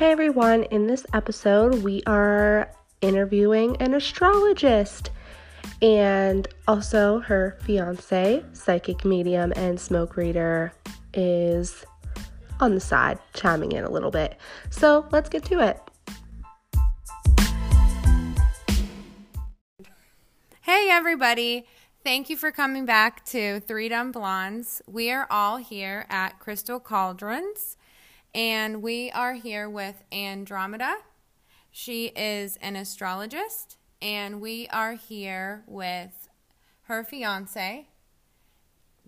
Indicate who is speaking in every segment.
Speaker 1: Hey everyone, in this episode, we are interviewing an astrologist and also her fiance, psychic medium, and smoke reader is on the side, chiming in a little bit. So let's get to it.
Speaker 2: Hey, everybody. Thank you for coming back to Three Dumb Blondes. We are all here at Crystal Cauldrons, and we are here with Andromeda. She is an astrologist, and we are here with her fiance,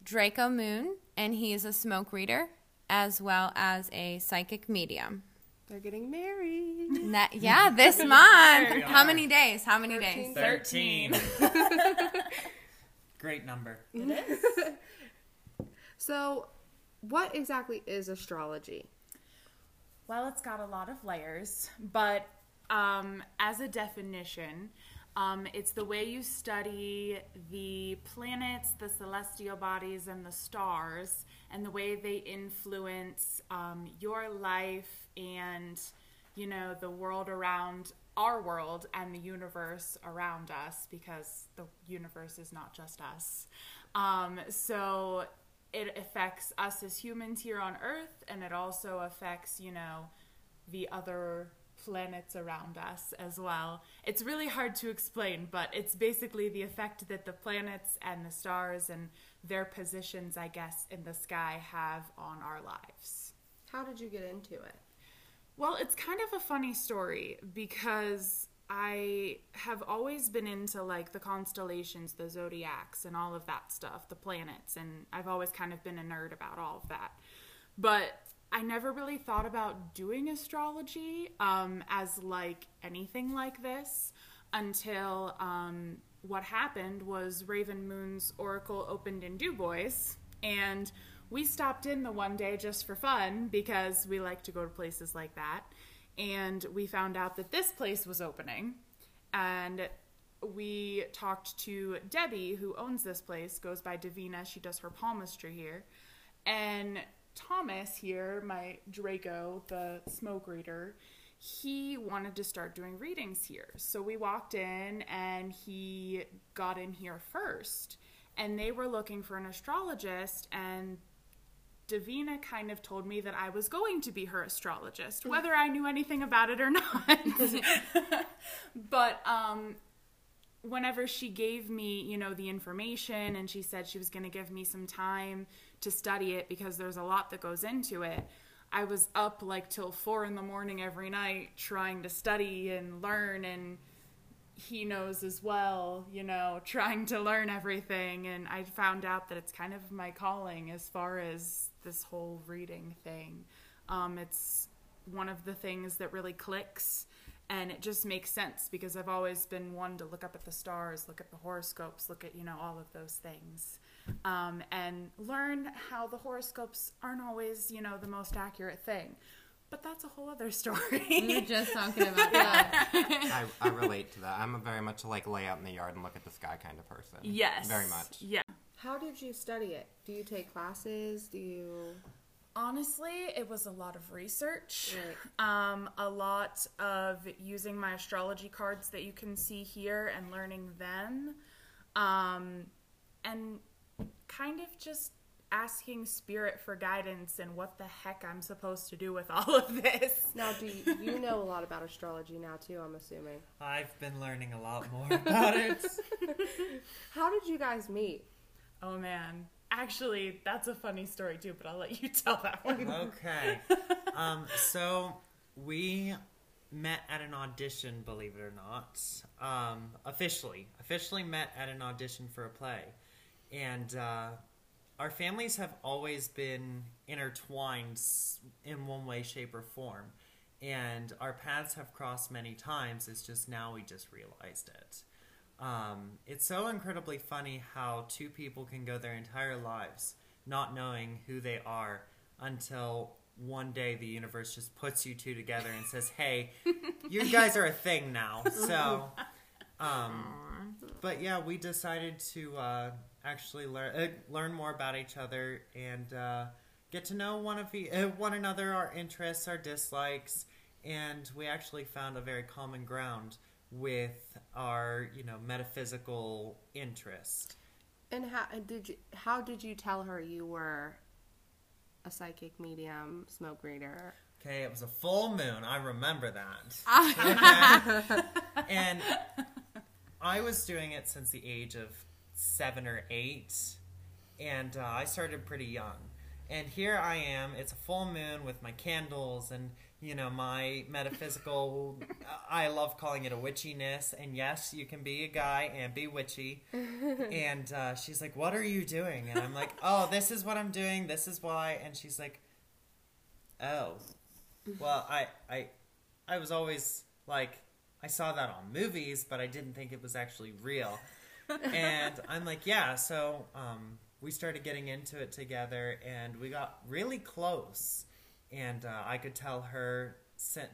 Speaker 2: Draco Moon, and he is a smoke reader as well as a psychic medium.
Speaker 1: They're getting married.
Speaker 2: That, yeah, this month. How many days? How many days?
Speaker 3: 13. Great number.
Speaker 1: So, what exactly is astrology?
Speaker 4: Well, it's got a lot of layers, but um, as a definition, um, it's the way you study the planets, the celestial bodies, and the stars, and the way they influence um, your life and, you know, the world around our world and the universe around us, because the universe is not just us. Um, so it affects us as humans here on Earth, and it also affects, you know, the other planets around us as well. It's really hard to explain, but it's basically the effect that the planets and the stars and their positions, I guess, in the sky have on our lives.
Speaker 1: How did you get into it?
Speaker 4: Well, it's kind of a funny story because I have always been into like the constellations, the zodiacs, and all of that stuff, the planets, and I've always kind of been a nerd about all of that. But I never really thought about doing astrology um, as like anything like this until um, what happened was Raven Moon's Oracle opened in Du Bois, and we stopped in the one day just for fun because we like to go to places like that. And we found out that this place was opening, and we talked to Debbie, who owns this place, goes by Davina. She does her palmistry here, and Thomas here, my Draco, the smoke reader, he wanted to start doing readings here. So we walked in and he got in here first. And they were looking for an astrologist and Davina kind of told me that I was going to be her astrologist, whether I knew anything about it or not. but um whenever she gave me, you know, the information and she said she was going to give me some time to study it because there's a lot that goes into it. I was up like till four in the morning every night trying to study and learn, and he knows as well, you know, trying to learn everything. And I found out that it's kind of my calling as far as this whole reading thing. Um, it's one of the things that really clicks and it just makes sense because I've always been one to look up at the stars, look at the horoscopes, look at you know all of those things, um, and learn how the horoscopes aren't always you know the most accurate thing. But that's a whole other story.
Speaker 2: We were just talking about that.
Speaker 3: I, I relate to that. I'm a very much like lay out in the yard and look at the sky kind of person.
Speaker 4: yes,
Speaker 3: Very much.
Speaker 4: Yeah.
Speaker 1: How did you study it? Do you take classes? Do you.
Speaker 4: Honestly, it was a lot of research, um, a lot of using my astrology cards that you can see here and learning them, um, and kind of just asking spirit for guidance and what the heck I'm supposed to do with all of this.
Speaker 1: Now, do you, you know a lot about astrology now, too, I'm assuming.
Speaker 3: I've been learning a lot more about it.
Speaker 1: How did you guys meet?
Speaker 4: Oh man. Actually, that's a funny story too, but I'll let you tell that one.
Speaker 3: okay. Um, so we met at an audition, believe it or not. Um, officially, officially met at an audition for a play, and uh, our families have always been intertwined in one way, shape, or form, and our paths have crossed many times. It's just now we just realized it. Um, it's so incredibly funny how two people can go their entire lives not knowing who they are until one day the universe just puts you two together and says, "Hey, you guys are a thing now." So, um, but yeah, we decided to uh, actually learn uh, learn more about each other and uh, get to know one of e- uh, one another, our interests, our dislikes, and we actually found a very common ground with our, you know, metaphysical interest.
Speaker 1: And how did you? How did you tell her you were a psychic medium, smoke reader?
Speaker 3: Okay, it was a full moon. I remember that. Okay. and I was doing it since the age of seven or eight, and uh, I started pretty young. And here I am. It's a full moon with my candles and you know my metaphysical. I love calling it a witchiness. And yes, you can be a guy and be witchy. and uh, she's like, "What are you doing?" And I'm like, "Oh, this is what I'm doing. This is why." And she's like, "Oh, well, I I I was always like." I saw that on movies, but I didn't think it was actually real. And I'm like, yeah. So um, we started getting into it together, and we got really close. And uh, I could tell her,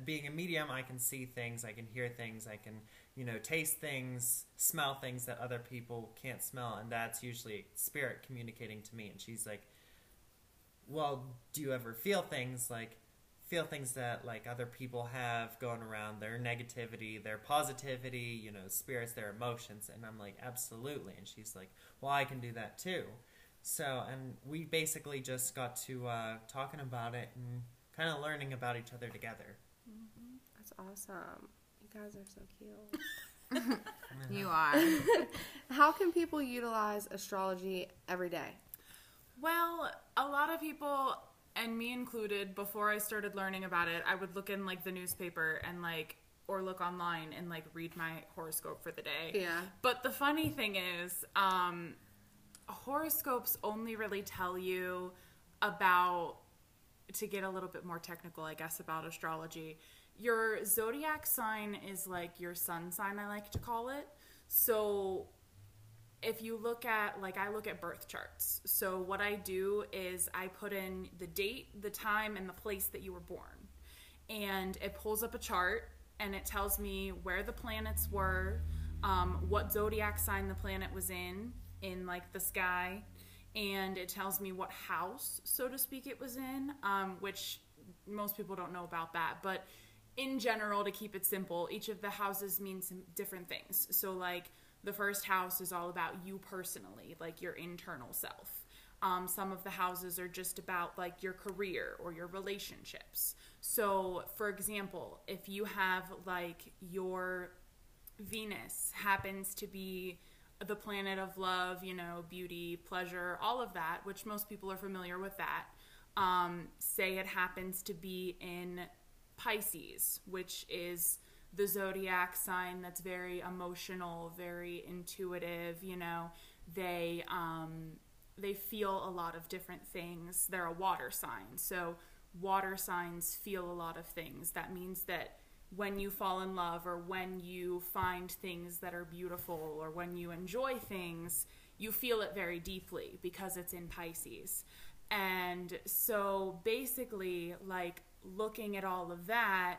Speaker 3: being a medium, I can see things, I can hear things, I can, you know, taste things, smell things that other people can't smell, and that's usually spirit communicating to me. And she's like, well, do you ever feel things like? Feel things that like other people have going around their negativity their positivity you know spirits their emotions and i'm like absolutely. And she's like well i can do that too. So and we basically just got to uh, talking about it and kind of learning about each other together.
Speaker 1: Mm-hmm. that's awesome. You guys are so cute.
Speaker 2: You are.
Speaker 1: How can people utilize astrology every day?
Speaker 4: Well a lot of people and me included, before I started learning about it, I would look in like the newspaper and like or look online and like read my horoscope for the day.
Speaker 1: Yeah.
Speaker 4: But the funny thing is, um, horoscopes only really tell you about to get a little bit more technical, I guess, about astrology. Your zodiac sign is like your sun sign, I like to call it. So if you look at like I look at birth charts. So what I do is I put in the date, the time and the place that you were born. And it pulls up a chart and it tells me where the planets were, um, what zodiac sign the planet was in in like the sky, and it tells me what house, so to speak, it was in, um, which most people don't know about that, but in general, to keep it simple, each of the houses means different things. So like the first house is all about you personally, like your internal self. Um, some of the houses are just about like your career or your relationships. So, for example, if you have like your Venus happens to be the planet of love, you know, beauty, pleasure, all of that, which most people are familiar with that. Um, say it happens to be in Pisces, which is the zodiac sign that's very emotional, very intuitive, you know, they um they feel a lot of different things. They're a water sign. So water signs feel a lot of things. That means that when you fall in love or when you find things that are beautiful or when you enjoy things, you feel it very deeply because it's in Pisces. And so basically, like looking at all of that,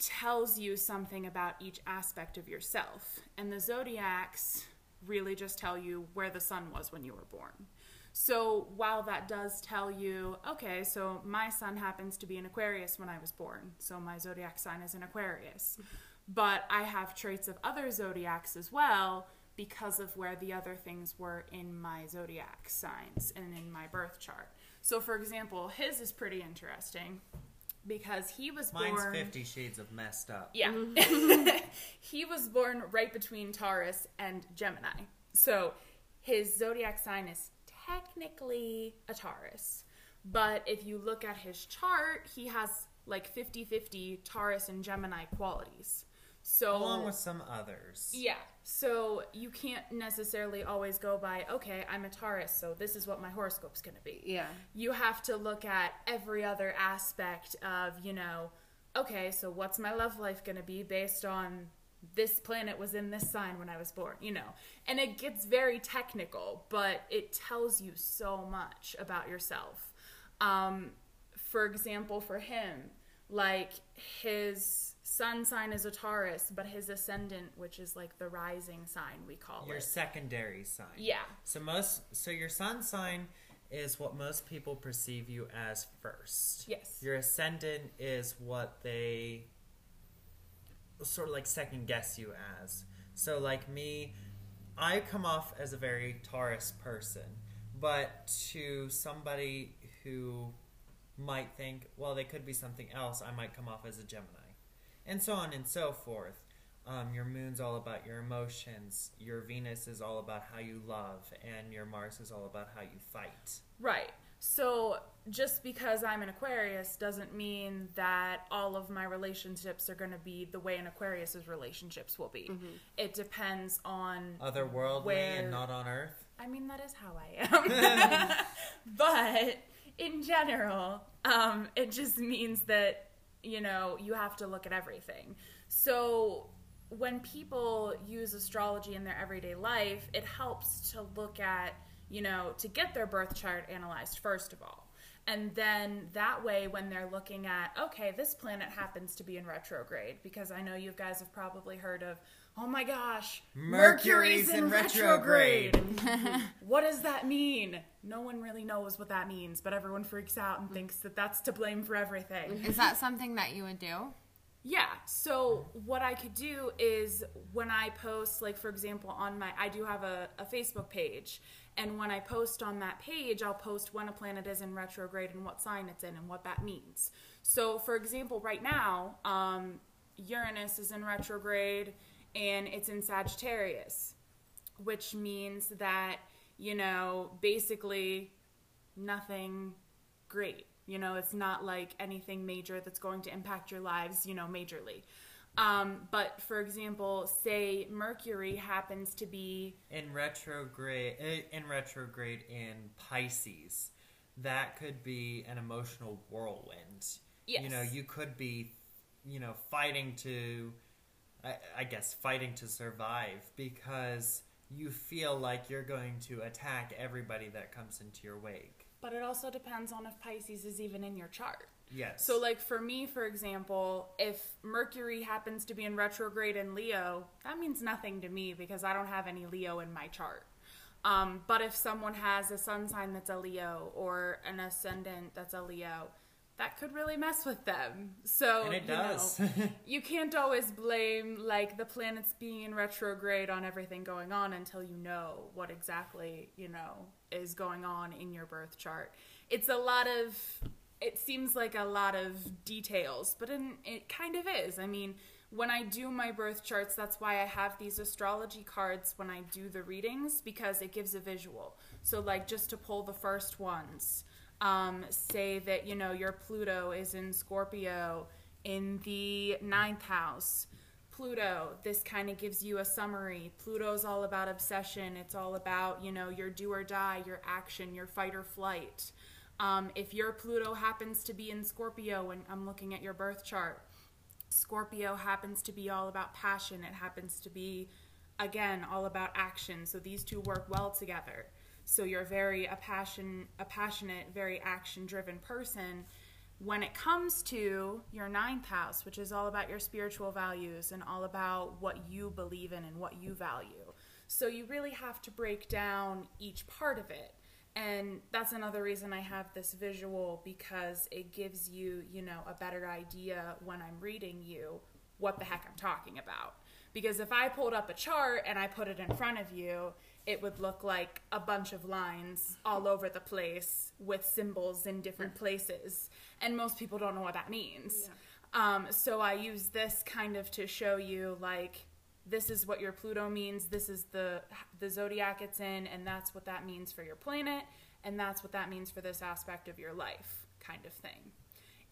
Speaker 4: tells you something about each aspect of yourself. And the zodiacs really just tell you where the sun was when you were born. So while that does tell you, okay, so my sun happens to be an Aquarius when I was born, so my zodiac sign is an Aquarius. But I have traits of other zodiacs as well because of where the other things were in my zodiac signs and in my birth chart. So, for example, his is pretty interesting because he was
Speaker 3: Mine's
Speaker 4: born.
Speaker 3: Fifty Shades of messed up.
Speaker 4: Yeah. Mm-hmm. he was born right between Taurus and Gemini. So his zodiac sign is technically a Taurus. But if you look at his chart, he has like 50 50 Taurus and Gemini qualities. So
Speaker 3: along with some others.
Speaker 4: Yeah. So you can't necessarily always go by, okay, I'm a Taurus, so this is what my horoscope's going to be.
Speaker 1: Yeah.
Speaker 4: You have to look at every other aspect of, you know, okay, so what's my love life going to be based on this planet was in this sign when I was born, you know. And it gets very technical, but it tells you so much about yourself. Um, for example, for him, like his sun sign is a Taurus, but his ascendant, which is like the rising sign, we call
Speaker 3: your
Speaker 4: it.
Speaker 3: secondary sign.
Speaker 4: Yeah.
Speaker 3: So most, so your sun sign is what most people perceive you as first.
Speaker 4: Yes.
Speaker 3: Your ascendant is what they sort of like second guess you as. So, like me, I come off as a very Taurus person, but to somebody who might think, well, they could be something else, I might come off as a Gemini. And so on and so forth. Um, your moon's all about your emotions, your Venus is all about how you love, and your Mars is all about how you fight.
Speaker 4: Right. So just because I'm an Aquarius doesn't mean that all of my relationships are going to be the way an Aquarius's relationships will be. It depends on
Speaker 3: Otherworldly
Speaker 4: Where-
Speaker 3: and not on Earth.
Speaker 4: I mean, that is how I am. but in general, um, it just means that, you know, you have to look at everything. So when people use astrology in their everyday life, it helps to look at, you know, to get their birth chart analyzed, first of all. And then that way, when they're looking at, okay, this planet happens to be in retrograde, because I know you guys have probably heard of, oh my gosh,
Speaker 3: Mercury's in retrograde.
Speaker 4: what does that mean? No one really knows what that means, but everyone freaks out and thinks that that's to blame for everything.
Speaker 2: Is that something that you would do?
Speaker 4: Yeah. So what I could do is when I post, like for example, on my, I do have a, a Facebook page, and when I post on that page, I'll post when a planet is in retrograde and what sign it's in and what that means. So for example, right now, um, Uranus is in retrograde and it's in Sagittarius, which means that you know basically nothing great. You know, it's not like anything major that's going to impact your lives, you know, majorly. Um, but for example, say Mercury happens to be
Speaker 3: in retrograde eh, in retrograde in Pisces, that could be an emotional whirlwind. Yes. You know, you could be, you know, fighting to, I, I guess, fighting to survive because you feel like you're going to attack everybody that comes into your wake.
Speaker 4: but it also depends on if Pisces is even in your chart.
Speaker 3: Yes.
Speaker 4: So like for me, for example, if Mercury happens to be in retrograde in Leo, that means nothing to me because I don't have any Leo in my chart. Um, but if someone has a sun sign that's a Leo or an ascendant that's a Leo, that could really mess with them. So
Speaker 3: and it
Speaker 4: you know, you can't always blame like the planets being in retrograde on everything going on until you know what exactly you know is going on in your birth chart. It's a lot of it seems like a lot of details but in, it kind of is. I mean when i do my birth charts that's why i have these astrology cards when i do the readings because it gives a visual. So like just to pull the first ones um, say that you know your Pluto is in Scorpio in the ninth house. Pluto, this kind of gives you a summary. Pluto's all about obsession. It's all about you know your do or die, your action, your fight or flight. Um, if your Pluto happens to be in Scorpio, and I'm looking at your birth chart, Scorpio happens to be all about passion. It happens to be, again, all about action. So these two work well together. So you're very a passion, a passionate, very action-driven person. When it comes to your ninth house, which is all about your spiritual values and all about what you believe in and what you value, so you really have to break down each part of it. And that's another reason I have this visual because it gives you, you know, a better idea when I'm reading you what the heck I'm talking about. Because if I pulled up a chart and I put it in front of you, it would look like a bunch of lines all over the place with symbols in different places. And most people don't know what that means. Um, so I use this kind of to show you, like, this is what your Pluto means. This is the the zodiac it's in, and that's what that means for your planet, and that's what that means for this aspect of your life, kind of thing.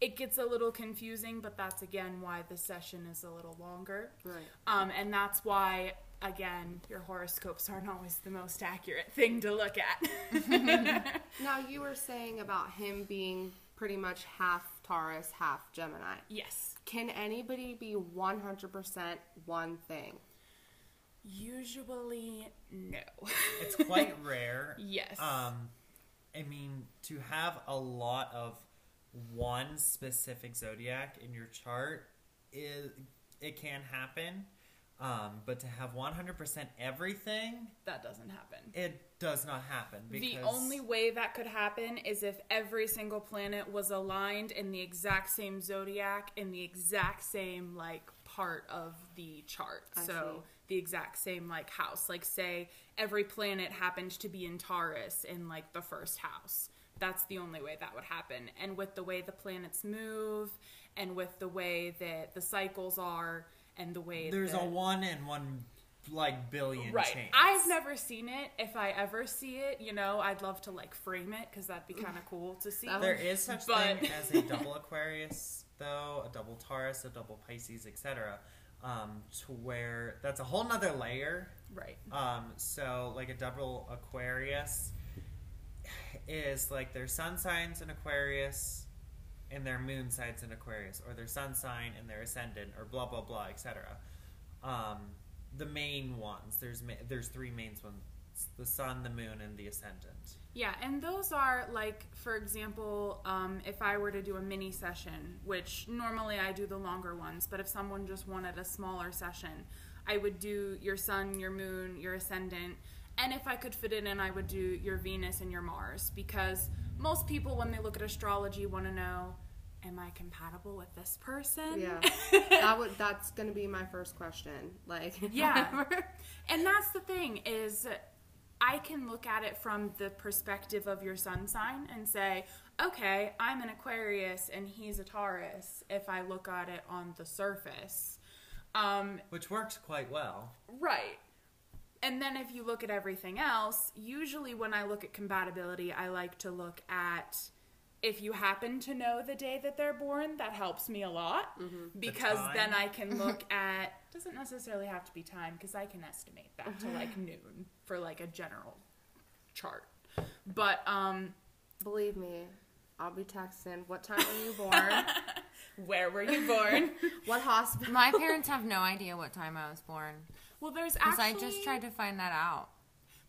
Speaker 4: It gets a little confusing, but that's again why the session is a little longer.
Speaker 5: Right.
Speaker 4: Um, and that's why, again, your horoscopes aren't always the most accurate thing to look at.
Speaker 5: Now you were saying about him being pretty much half Taurus, half Gemini.
Speaker 4: yes.
Speaker 5: Can anybody be 100% one thing?
Speaker 4: Usually, no.
Speaker 3: it's quite rare.
Speaker 4: Yes.
Speaker 3: Um, I mean, to have a lot of one specific zodiac in your chart is it can happen. Um, but to have 100% everything,
Speaker 4: That doesn't happen.
Speaker 3: it does not happen. Because
Speaker 4: The only way that could happen is if every single planet was aligned in the exact same zodiac in the exact same like part of the chart.
Speaker 5: I
Speaker 4: so
Speaker 5: see.
Speaker 4: the exact same like house. Like say every planet happened to be in Taurus in like the first house. That's the only way that would happen. And with the way the planets move and with the way that the cycles are and the way
Speaker 3: there's
Speaker 4: that,
Speaker 3: a one and one like billion
Speaker 4: Right.
Speaker 3: chance.
Speaker 4: I've never seen it. If I ever see it, you know, I'd love to like frame it because that'd be kind of cool to see.
Speaker 3: There is such
Speaker 4: But-
Speaker 3: thing as a double Aquarius, though, a double Taurus, a double Pisces, etc. Um, to where that's a whole nother layer.
Speaker 4: Right.
Speaker 3: Um, so like a double Aquarius is like their sun signs in Aquarius and their moon signs in Aquarius, or their sun sign and their ascendant, or blah blah blah, etc. Um, the main ones. There's ma- there's three main ones: the sun, the moon, and the ascendant.
Speaker 4: Yeah, and those are like, for example, um, if I were to do a mini session, which normally I do the longer ones, but if someone just wanted a smaller session, I would do your sun, your moon, your ascendant, and if I could fit it in, I would do your Venus and your Mars because most people, when they look at astrology, want to know, am I compatible with this person?
Speaker 5: Yeah, that would that's gonna be my first question. Like,
Speaker 4: Yeah. And that's the thing is I can look at it from the perspective of your sun sign and say, okay, I'm an Aquarius and he's a Taurus if I look at it on the surface. Um,
Speaker 3: Which works quite well.
Speaker 4: right. And then if you look at everything else, usually when I look at compatibility, I like to look at if you happen to know the day that they're born, that helps me a lot because
Speaker 3: time.
Speaker 4: then I can look at doesn't necessarily have to be time because I can estimate that to like noon for like a general chart. But um
Speaker 5: believe me, I'll be texting. What time were you born?
Speaker 4: where were you born?
Speaker 5: what hospital?
Speaker 2: My parents have no idea what time I was born
Speaker 4: well, there's
Speaker 2: because
Speaker 4: actually
Speaker 2: I just tried to find that out.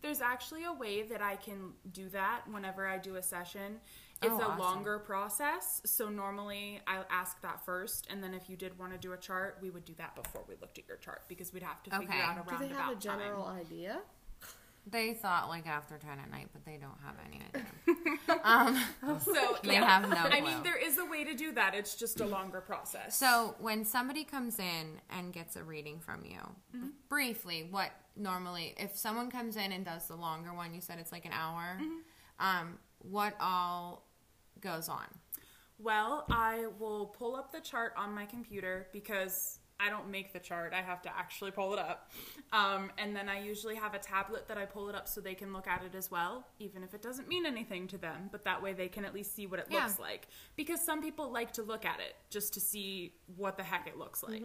Speaker 4: There's actually a way that I can do that whenever I do a session. It's
Speaker 2: Oh,
Speaker 4: a
Speaker 2: awesome.
Speaker 4: longer process. So normally I'll ask that first, and then if you did want to do a chart, we would do that before we looked at your chart because we'd have to figure
Speaker 2: Okay.
Speaker 4: out a
Speaker 5: Do they
Speaker 4: roundabout
Speaker 5: have a general
Speaker 4: time.
Speaker 5: idea?
Speaker 2: They thought like after ten at night, but they don't have any idea. um,
Speaker 4: So
Speaker 2: They
Speaker 4: yeah.
Speaker 2: have no
Speaker 4: I mean, there is a way to do that. It's just a longer process.
Speaker 2: so when somebody comes in and gets a reading from you,
Speaker 4: Mm-hmm.
Speaker 2: briefly, what normally if someone comes in and does the longer one, you said it's like an hour.
Speaker 4: Mm-hmm.
Speaker 2: Um, what all goes on?
Speaker 4: Well, I will pull up the chart on my computer because I don't make the chart. I have to actually pull it up. Um, and then I usually have a tablet that I pull it up so they can look at it as well, even if it doesn't mean anything to them. But that way they can at least see what it
Speaker 2: Yeah.
Speaker 4: looks like. Because some people like to look at it just to see what the heck it looks like.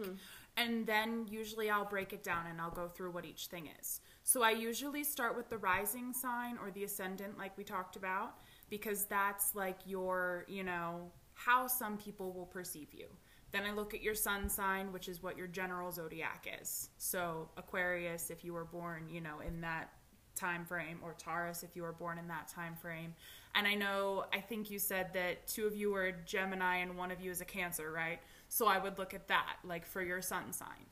Speaker 4: And then usually I'll break it down and I'll go through what each thing is. So I usually start with the rising sign or the ascendant, like we talked about, because that's like your, you know, how some people will perceive you. Then I look at your sun sign, which is what your general zodiac is. So Aquarius, if you were born, you know, in that time frame, or Taurus, if you were born in that time frame. And I know, I think you said that two of you are Gemini and one of you is a Cancer, right? So I would look at that, like for your sun sign.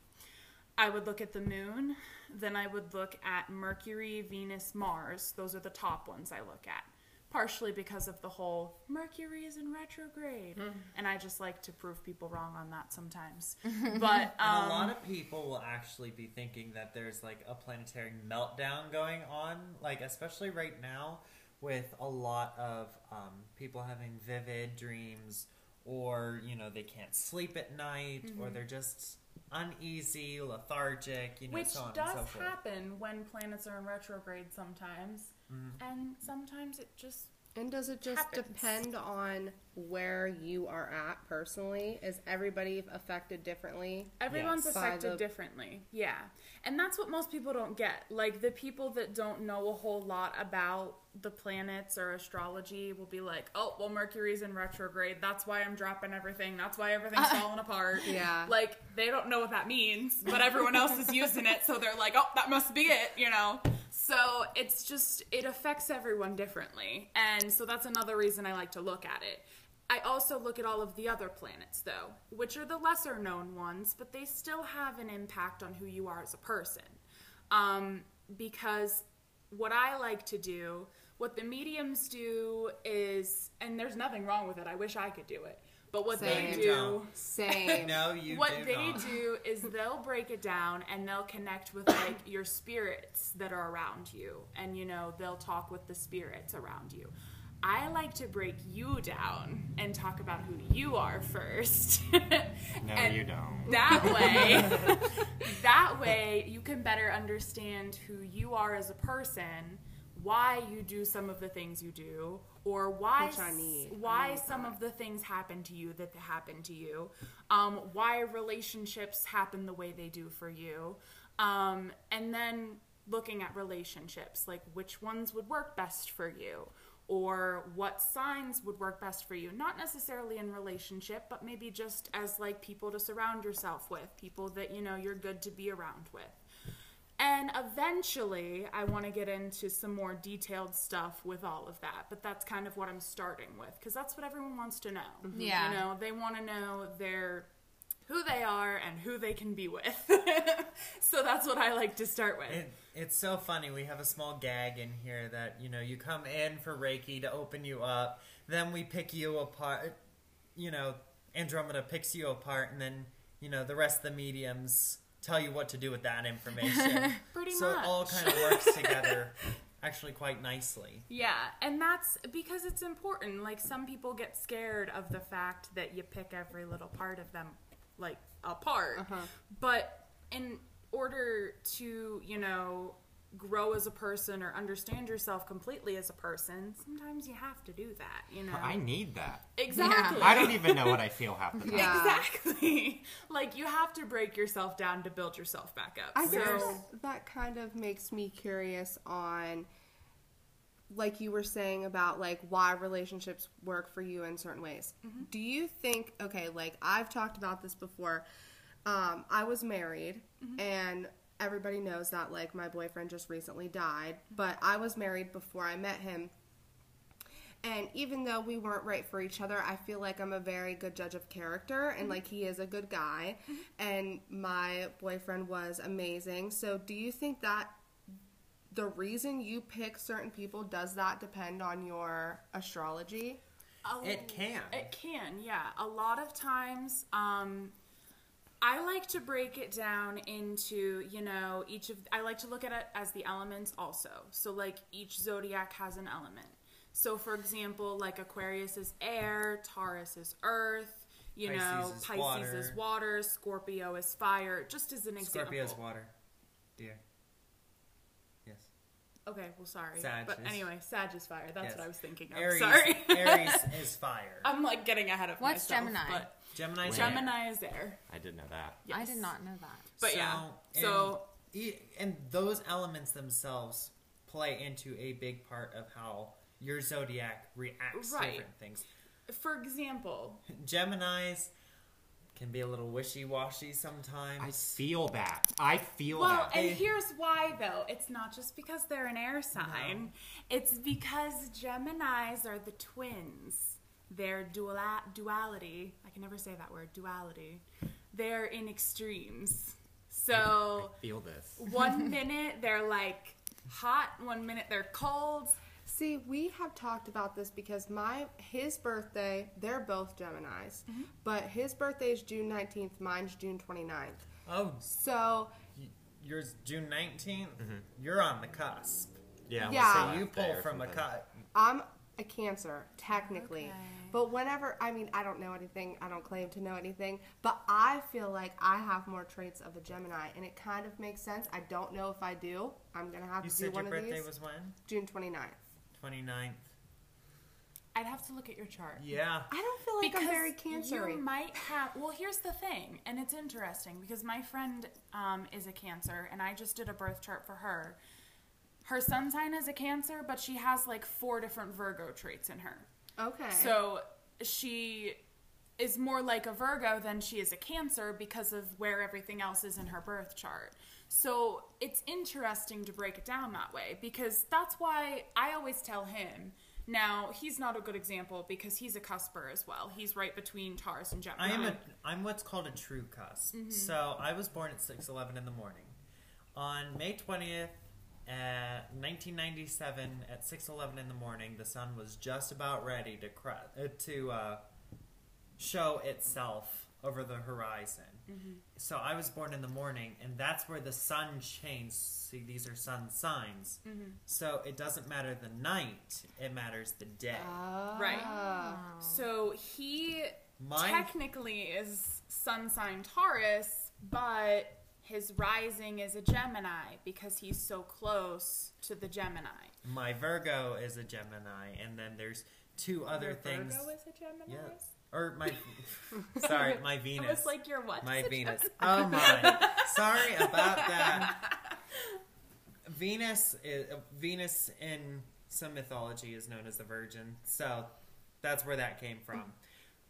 Speaker 4: I would look at the moon, then I would look at Mercury, Venus, Mars. Those are the top ones I look at. Partially because of the whole Mercury is in retrograde. And I just like to prove people wrong on that sometimes. But um,
Speaker 3: a lot of people will actually be thinking that there's like a planetary meltdown going on, like especially right now with a lot of um, people having vivid dreams, or you know they can't sleep at night, or they're just uneasy, lethargic, you know,
Speaker 4: which
Speaker 3: so on
Speaker 4: does
Speaker 3: and so forth.
Speaker 4: happen when planets are in retrograde sometimes. Mm-hmm. And sometimes it just
Speaker 5: And does it just
Speaker 4: Happens.
Speaker 5: depend on where you are at personally? Is everybody affected differently?
Speaker 4: Everyone's
Speaker 3: Yes.
Speaker 4: Affected
Speaker 5: the-
Speaker 4: differently. Yeah. And that's what most people don't get. Like the people that don't know a whole lot about the planets or astrology will be like, "Oh, well Mercury's in retrograde. That's why I'm dropping everything. That's why everything's falling apart."
Speaker 5: Yeah.
Speaker 4: Like they don't know what that means, but everyone else is using it, so they're like, "Oh, that must be it," you know. So it's just it affects everyone differently. And so that's another reason I like to look at it. I also look at all of the other planets, though, which are the lesser known ones, but they still have an impact on who you are as a person. Um, because what I like to do, what the mediums do is, and there's nothing wrong with it, I wish I could do it, but what
Speaker 5: Same.
Speaker 4: they do.
Speaker 3: don't.
Speaker 5: Same.
Speaker 3: No, you
Speaker 4: what
Speaker 3: do
Speaker 4: they
Speaker 3: not.
Speaker 4: do is they'll break it down and they'll connect with like your spirits that are around you and you know they'll talk with the spirits around you i like to break you down and talk about who you are first
Speaker 6: No,
Speaker 4: And
Speaker 6: you don't.
Speaker 4: that way that way you can better understand who you are as a person why you do some of the things you do or why
Speaker 5: Which I need.
Speaker 4: Why
Speaker 5: need
Speaker 4: some
Speaker 5: that.
Speaker 4: of the things happen to you that happen to you um, why relationships happen the way they do for you um, and then looking at relationships like which ones would work best for you or what signs would work best for you not necessarily in relationship but maybe just as like people to surround yourself with people that you know you're good to be around with and eventually, I want to get into some more detailed stuff with all of that. But that's kind of what I'm starting with because that's what everyone wants to know. Mm-hmm.
Speaker 2: Yeah.
Speaker 4: You know, they want to know their who they are and who they can be with. so that's what I like to start with.
Speaker 3: It, it's so funny. We have a small gag in here that you know you come in for Reiki to open you up, then we pick you apart. You know, Andromeda picks you apart, and then you know the rest of the mediums tell you what to do with that information.
Speaker 4: Pretty
Speaker 3: so it all kind of works together, actually quite nicely.
Speaker 4: Yeah, and that's because it's important. Like some people get scared of the fact that you pick every little part of them like apart. Uh-huh. But in order to, you know, grow as a person or understand yourself completely as a person, sometimes you have to do that, you know.
Speaker 6: I need that.
Speaker 4: exactly.
Speaker 6: I don't even know what I feel half the time.
Speaker 5: Yeah.
Speaker 4: Exactly. Like you have to break yourself down to build yourself back up.
Speaker 5: I
Speaker 4: so
Speaker 5: guess that kind of makes me curious on like you were saying about like why relationships work for you in certain ways. Do you think okay, like I've talked about this before. Um, I was married and everybody knows that like my boyfriend just recently died, but I was married before I met him. And even though we weren't right for each other, I feel like I'm a very good judge of character and like he is a good guy. And my boyfriend was amazing. So, do you think that the reason you pick certain people does that depend on your astrology?
Speaker 3: It can.
Speaker 4: It can, yeah. A lot of times, um, I like to break it down into, you know, each of, I like to look at it as the elements also. So, like, each zodiac has an element. So, for example, like Aquarius is air, Taurus is earth, you
Speaker 3: Pisces
Speaker 4: know,
Speaker 3: is
Speaker 4: Pisces
Speaker 3: water.
Speaker 4: is water, Scorpio is fire, just as an example.
Speaker 3: Scorpio is water, dear. Yes.
Speaker 4: Okay, well, sorry.
Speaker 3: Sag
Speaker 4: but
Speaker 3: is-
Speaker 4: anyway, Sag is fire. That's
Speaker 3: Yes.
Speaker 4: what I was thinking of.
Speaker 3: Aries.
Speaker 4: Sorry.
Speaker 3: Aries is fire.
Speaker 4: I'm like getting ahead of
Speaker 2: What's
Speaker 4: myself.
Speaker 2: What's Gemini?
Speaker 4: But
Speaker 3: Gemini. is
Speaker 6: Wait.
Speaker 3: air.
Speaker 4: Gemini is air.
Speaker 6: I didn't know that.
Speaker 2: I did not know that.
Speaker 4: But
Speaker 3: So,
Speaker 4: yeah,
Speaker 3: and
Speaker 4: so
Speaker 3: e- and those elements themselves play into a big part of how your zodiac reacts to different things.
Speaker 4: for example,
Speaker 3: Gemini's can be a little wishy-washy sometimes.
Speaker 6: I feel that. I feel
Speaker 4: well,
Speaker 6: that.
Speaker 4: Well, and here's why though. It's not just because they're an air sign. It's because Geminis are the twins. Their dual duality. I can never say that word. Duality. They're in extremes. So
Speaker 6: I feel this.
Speaker 4: one minute they're like hot, one minute they're cold.
Speaker 5: See, we have talked about this because my his birthday, they're both Geminis, but his birthday is June 19th, mine's June 29th.
Speaker 3: oh,
Speaker 5: So,
Speaker 3: y- yours June 19th.
Speaker 6: Mm-hmm.
Speaker 3: You're on the cusp.
Speaker 6: Yeah.
Speaker 5: Yeah.
Speaker 3: So you pull
Speaker 6: or
Speaker 3: from a
Speaker 6: something.
Speaker 3: cut.
Speaker 5: I'm a Cancer, technically.
Speaker 4: Okay.
Speaker 5: But whenever, I mean, I don't know anything, I don't claim to know anything, but I feel like I have more traits of a Gemini, and it kind of makes sense. I don't know if I do. I'm going to have
Speaker 3: You
Speaker 5: to do one
Speaker 3: said
Speaker 5: one
Speaker 3: your
Speaker 5: of
Speaker 3: birthday
Speaker 5: these.
Speaker 3: was when?
Speaker 5: June 29th.
Speaker 3: 29th.
Speaker 4: I'd have to look at your chart.
Speaker 3: Yeah.
Speaker 5: I don't feel like I'm very cancery.
Speaker 4: You might have. Well, here's the thing, and it's interesting because my friend um, is a Cancer, and I just did a birth chart for her. Her sun sign is a Cancer, but she has like four different Virgo traits in her.
Speaker 5: Okay.
Speaker 4: So she is more like a Virgo than she is a Cancer because of where everything else is in her birth chart. So it's interesting to break it down that way because that's why I always tell him Now, he's not a good example because he's a cusper as well. He's right between Taurus and Gemini.
Speaker 3: I am a I'm what's called a true cusp. Mm-hmm. So I was born at six eleven in the morning. On May twentieth, uh, nineteen ninety seven, at six eleven in the morning, the sun was just about ready to cru- uh, to uh, show itself over the horizon. So I was born in the morning, and that's where the sun changed. See, these are sun signs. So it doesn't matter the night; it matters the day.
Speaker 4: Right.
Speaker 5: Ah.
Speaker 4: So he
Speaker 3: Mine-
Speaker 4: technically is sun sign Taurus, but his rising is a Gemini because he's so close to the Gemini.
Speaker 3: My Virgo is a Gemini, and then there's two other
Speaker 4: Your
Speaker 3: things.
Speaker 4: Virgo is a Gemini.
Speaker 3: Yeah. Or my, sorry, my Venus.
Speaker 4: I was like, you're what?
Speaker 3: my Venus.
Speaker 4: Gemini?
Speaker 3: Oh my. sorry about that. Venus is Venus in some mythology is known as the Virgin, so that's where that came from.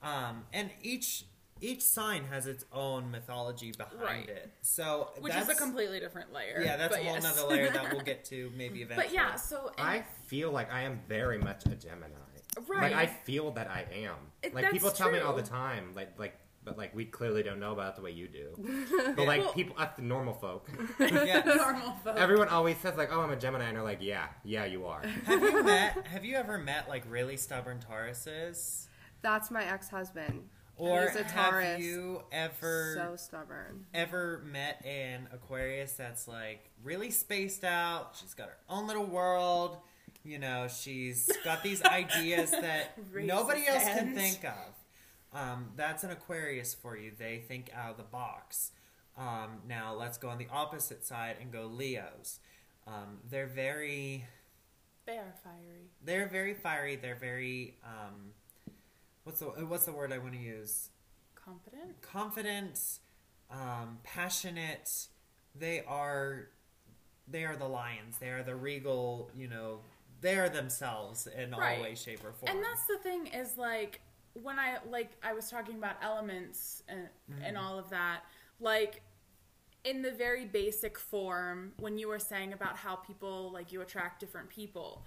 Speaker 3: Um, and each each sign has its own mythology behind
Speaker 4: Right.
Speaker 3: it. So
Speaker 4: Which
Speaker 3: that's,
Speaker 4: is a completely different layer.
Speaker 3: yeah, that's
Speaker 4: but
Speaker 3: a whole
Speaker 4: yes.
Speaker 3: nother layer that we'll get to maybe eventually.
Speaker 4: but yeah, so
Speaker 6: I feel like I am very much a Gemini.
Speaker 4: Right.
Speaker 6: Like I feel that I am.
Speaker 4: It-
Speaker 6: like
Speaker 4: that's
Speaker 6: people tell me all the time, like like but like we clearly don't know about it the way you do. But like
Speaker 4: Well-
Speaker 6: people, us the normal folk,
Speaker 3: Yes.
Speaker 4: normal folk.
Speaker 6: everyone always says like, "Oh, I'm a Gemini," and they're like, "Yeah, yeah, you are."
Speaker 3: Have you met? Have you ever met like really stubborn Tauruses?
Speaker 5: That's my ex-husband.
Speaker 3: Or have you ever
Speaker 5: So stubborn.
Speaker 3: ever met an Aquarius that's like really spaced out? She's got her own little world. You know, she's got these ideas that nobody else can think of. Um, that's an Aquarius for you. They think out of the box. Um, now let's go on the opposite side and go Leos. Um, they're very
Speaker 4: They are fiery.
Speaker 3: they're very fiery. They're very um, what's the what's the word I want to use?
Speaker 4: Confident.
Speaker 3: Confident, um, passionate. They are they are the lions. They are the regal. You know, they are themselves in
Speaker 4: Right.
Speaker 3: all way, shape, or form.
Speaker 4: And that's the thing is like when I like I was talking about elements and, and all of that, like in the very basic form when you were saying about how people like you attract different people.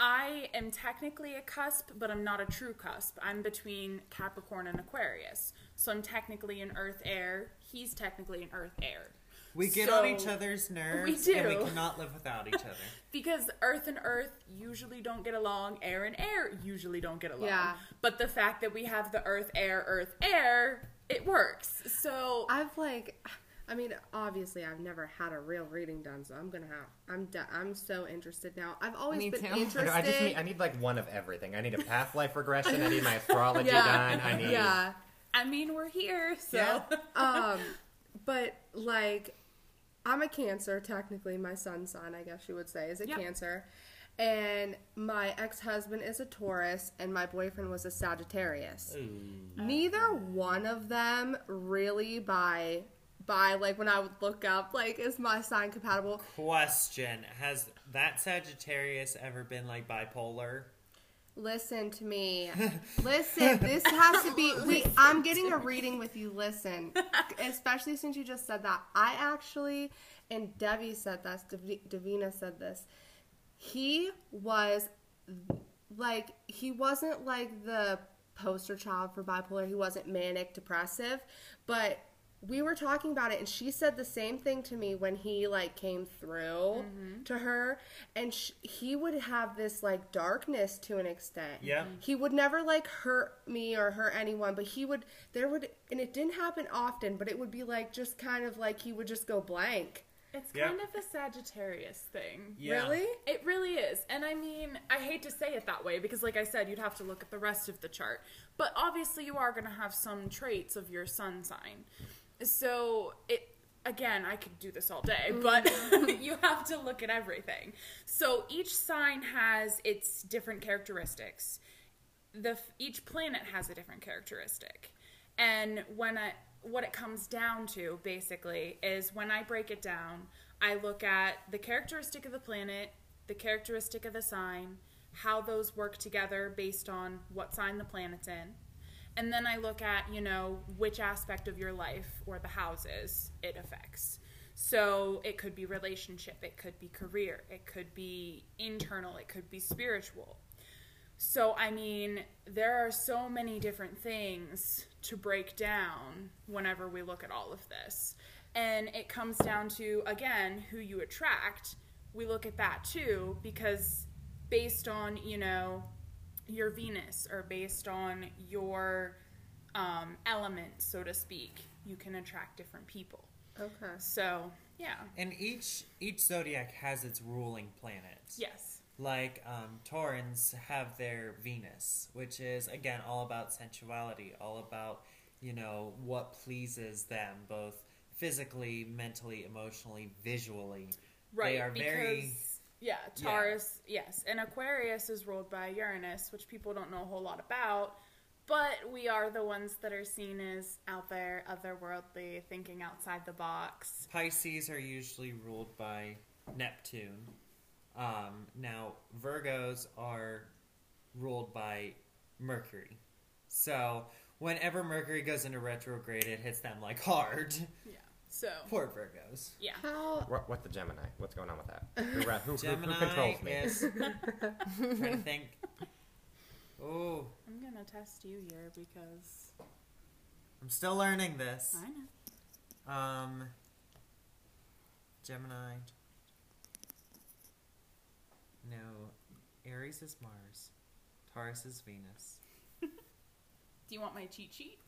Speaker 4: I am technically a cusp, but I'm not a true cusp. I'm between Capricorn and Aquarius. So I'm technically an earth air. He's technically an earth air.
Speaker 3: we get
Speaker 4: so-
Speaker 3: on each other's nerves, and we cannot live without each other.
Speaker 4: Because earth and earth usually don't get along, air and air usually don't get along.
Speaker 5: Yeah.
Speaker 4: But the fact that we have the earth, air, earth, air, it works. So
Speaker 5: I've like, I mean, obviously, I've never had a real reading done, so I'm gonna have. I'm de- I'm so interested now. I've always
Speaker 2: Me
Speaker 5: been
Speaker 2: too.
Speaker 6: I,
Speaker 5: interested.
Speaker 6: know, I just need I need like one of everything. I need a past life regression. I need my astrology
Speaker 5: yeah,
Speaker 6: done. I need
Speaker 5: yeah.
Speaker 4: I mean, we're here. So
Speaker 3: Yeah.
Speaker 5: Um, but like, I'm a Cancer. Technically, my sun sign, I guess you would say, is a
Speaker 4: Yep.
Speaker 5: Cancer. And my ex husband is a Taurus, and my boyfriend was a Sagittarius. Neither one of them really by by like when I would look up like is my sign compatible.
Speaker 3: Question: Has that Sagittarius ever been like bipolar?
Speaker 5: Listen to me. Listen, this has to be. We, I'm getting a reading with you. Listen, especially since you just said that. I actually, and Debbie said this. Davi- Davina said this. He was like he wasn't like the poster child for bipolar. He wasn't manic depressive, but we were talking about it and she said the same thing to me when he like came through mm-hmm. to her and sh- he would have this like darkness to an extent
Speaker 3: Yeah.
Speaker 5: he would never like hurt me or hurt anyone but he would there would and it didn't happen often but it would be like just kind of like he would just go blank
Speaker 4: it's
Speaker 3: Yeah.
Speaker 4: kind of a Sagittarius thing.
Speaker 3: Yeah.
Speaker 5: really
Speaker 4: It really is. And I mean, I hate to say it that way because, like I said, you'd have to look at the rest of the chart. But obviously, you are going to have some traits of your sun sign. So, it. Again, I could do this all day, mm. but you have to look at everything. So each sign has its different characteristics. The each planet has a different characteristic. And when I what it comes down to basically is when I break it down, I look at the characteristic of the planet, the characteristic of the sign, how those work together based on what sign the planet's in. And then I look at, you know, which aspect of your life or the houses it affects. So it could be relationship, it could be career, it could be internal, it could be spiritual. So, I mean, there are so many different things to break down whenever we look at all of this. And it comes down to, again, who you attract. We look at that too, because based on, you know, your Venus or based on your um, element, so to speak, you can attract different people.
Speaker 5: Okay.
Speaker 4: So, yeah.
Speaker 3: And each each zodiac has its ruling planet.
Speaker 4: Yes.
Speaker 3: Like um, Taurans have their Venus, which is again all about sensuality, all about you know what pleases them, both physically, mentally, emotionally, visually.
Speaker 4: Right.
Speaker 3: They are
Speaker 4: because,
Speaker 3: very
Speaker 4: Yeah, Taurus, yes. And Aquarius is ruled by Uranus, which people don't know a whole lot about. But we are the ones that are seen as out there, otherworldly, thinking outside the box.
Speaker 3: Pisces are usually ruled by Neptune. Um, now Virgos are ruled by Mercury. So whenever Mercury goes into retrograde, it hits them like hard.
Speaker 4: Yeah. So,
Speaker 3: Poor Virgos.
Speaker 4: yeah.
Speaker 5: How
Speaker 6: What, what the Gemini? What's going on with that? Who, who, who,
Speaker 3: Gemini
Speaker 6: who controls me?
Speaker 3: is trying to think. Oh,
Speaker 4: I'm going to test you here because
Speaker 3: I'm still learning this.
Speaker 4: I know.
Speaker 3: Um, Gemini. No, Aries is Mars. Taurus is Venus.
Speaker 4: Do you want my cheat sheet?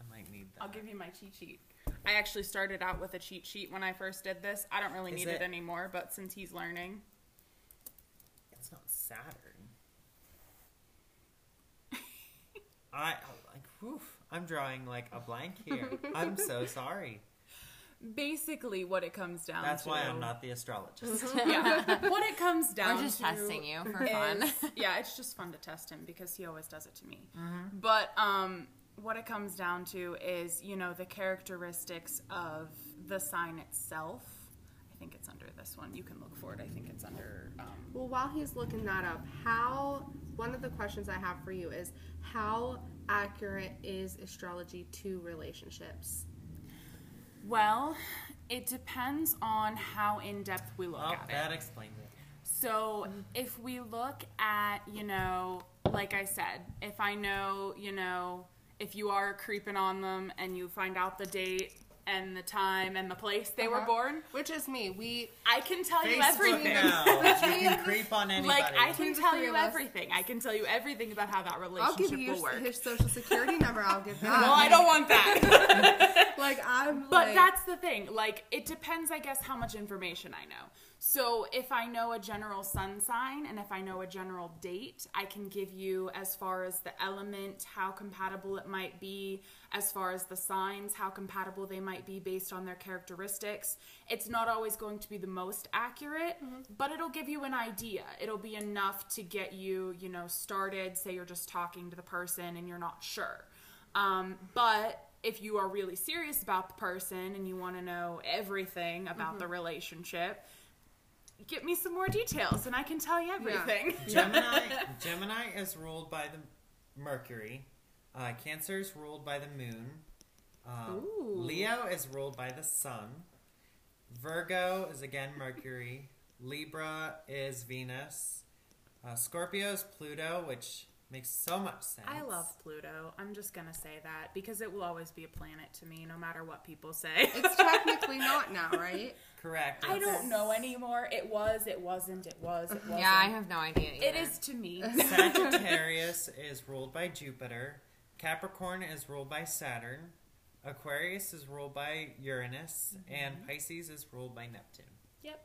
Speaker 3: I might need that.
Speaker 4: I'll give you my cheat sheet. I actually started out with a cheat sheet when I first did this. I don't really
Speaker 3: Is
Speaker 4: need it?
Speaker 3: it-
Speaker 4: anymore, but since he's learning,
Speaker 3: It's not Saturn. I like. Whew, I'm drawing like a blank here. I'm so sorry.
Speaker 4: basically what it comes down to
Speaker 3: That's
Speaker 4: to.
Speaker 3: why I'm not the astrologist.
Speaker 4: yeah. what it comes down to.
Speaker 2: We're just
Speaker 4: to
Speaker 2: testing you for fun.
Speaker 4: is- yeah, it's just fun to test him because he always does it to me. But um, what it comes down to is, you know, the characteristics of the sign itself. I think it's under this one. You can look for it. I think it's under. Um,
Speaker 5: Well, while he's looking that up, how one of the questions I have for you is how accurate is astrology to relationships?
Speaker 4: well, it depends on how in depth we look
Speaker 3: Oh,
Speaker 4: at it.
Speaker 3: that explains it.
Speaker 4: So if we look at, you know, like I said, if I know, you know, if you are creeping on them and you find out the date and the time and the place they were
Speaker 5: Uh-huh.
Speaker 4: born,
Speaker 5: Which is me. We
Speaker 4: I can tell you
Speaker 3: Facebook
Speaker 4: everything.
Speaker 3: now. you can creep on anybody.
Speaker 4: Like I can tell you everything. I can tell you everything about how that
Speaker 5: I'll
Speaker 4: relationship
Speaker 5: give you
Speaker 4: will
Speaker 5: your,
Speaker 4: work.
Speaker 5: his social security number. I'll give that.
Speaker 4: well, I don't want that.
Speaker 5: like I'm.
Speaker 4: But
Speaker 5: like,
Speaker 4: that's the thing. Like, it depends, I guess, how much information I know. So, if I know a general sun sign and if I know a general date, I can give you as far as the element, how compatible it might be, as far as the signs, how compatible they might be based on their characteristics. It's not always going to be the most accurate, but it'll give you an idea. It'll be enough to get you, you know, started. Say you're just talking to the person and you're not sure. Um, but if you are really serious about the person and you want to know everything about the relationship, get me some more details and I can tell you everything.
Speaker 3: Gemini, Gemini is ruled by the Mercury. Uh, Cancer is ruled by the Moon. Um, Leo is ruled by the Sun. Virgo is again Mercury. Libra is Venus. Uh, Scorpio is Pluto, which makes so much sense.
Speaker 4: I love Pluto. I'm just going to say that because it will always be a planet to me no matter what people say.
Speaker 5: It's technically not now, right?
Speaker 3: Correct.
Speaker 4: I don't know anymore. It was, it wasn't, it was, it wasn't.
Speaker 2: yeah, I have no idea.
Speaker 4: It
Speaker 2: either.
Speaker 4: is to me.
Speaker 3: Sagittarius is ruled by Jupiter. Capricorn is ruled by Saturn. Aquarius is ruled by Uranus. Mm-hmm. And Pisces is ruled by Neptune.
Speaker 4: yep.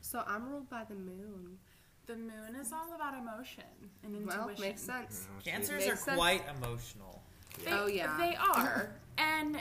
Speaker 5: So I'm ruled by the moon.
Speaker 4: The moon is all about emotion and intuition.
Speaker 5: Well, makes sense.
Speaker 3: Cancers
Speaker 5: Makes
Speaker 3: are
Speaker 5: sense.
Speaker 3: quite emotional.
Speaker 4: They,
Speaker 5: Oh, yeah.
Speaker 4: they are, and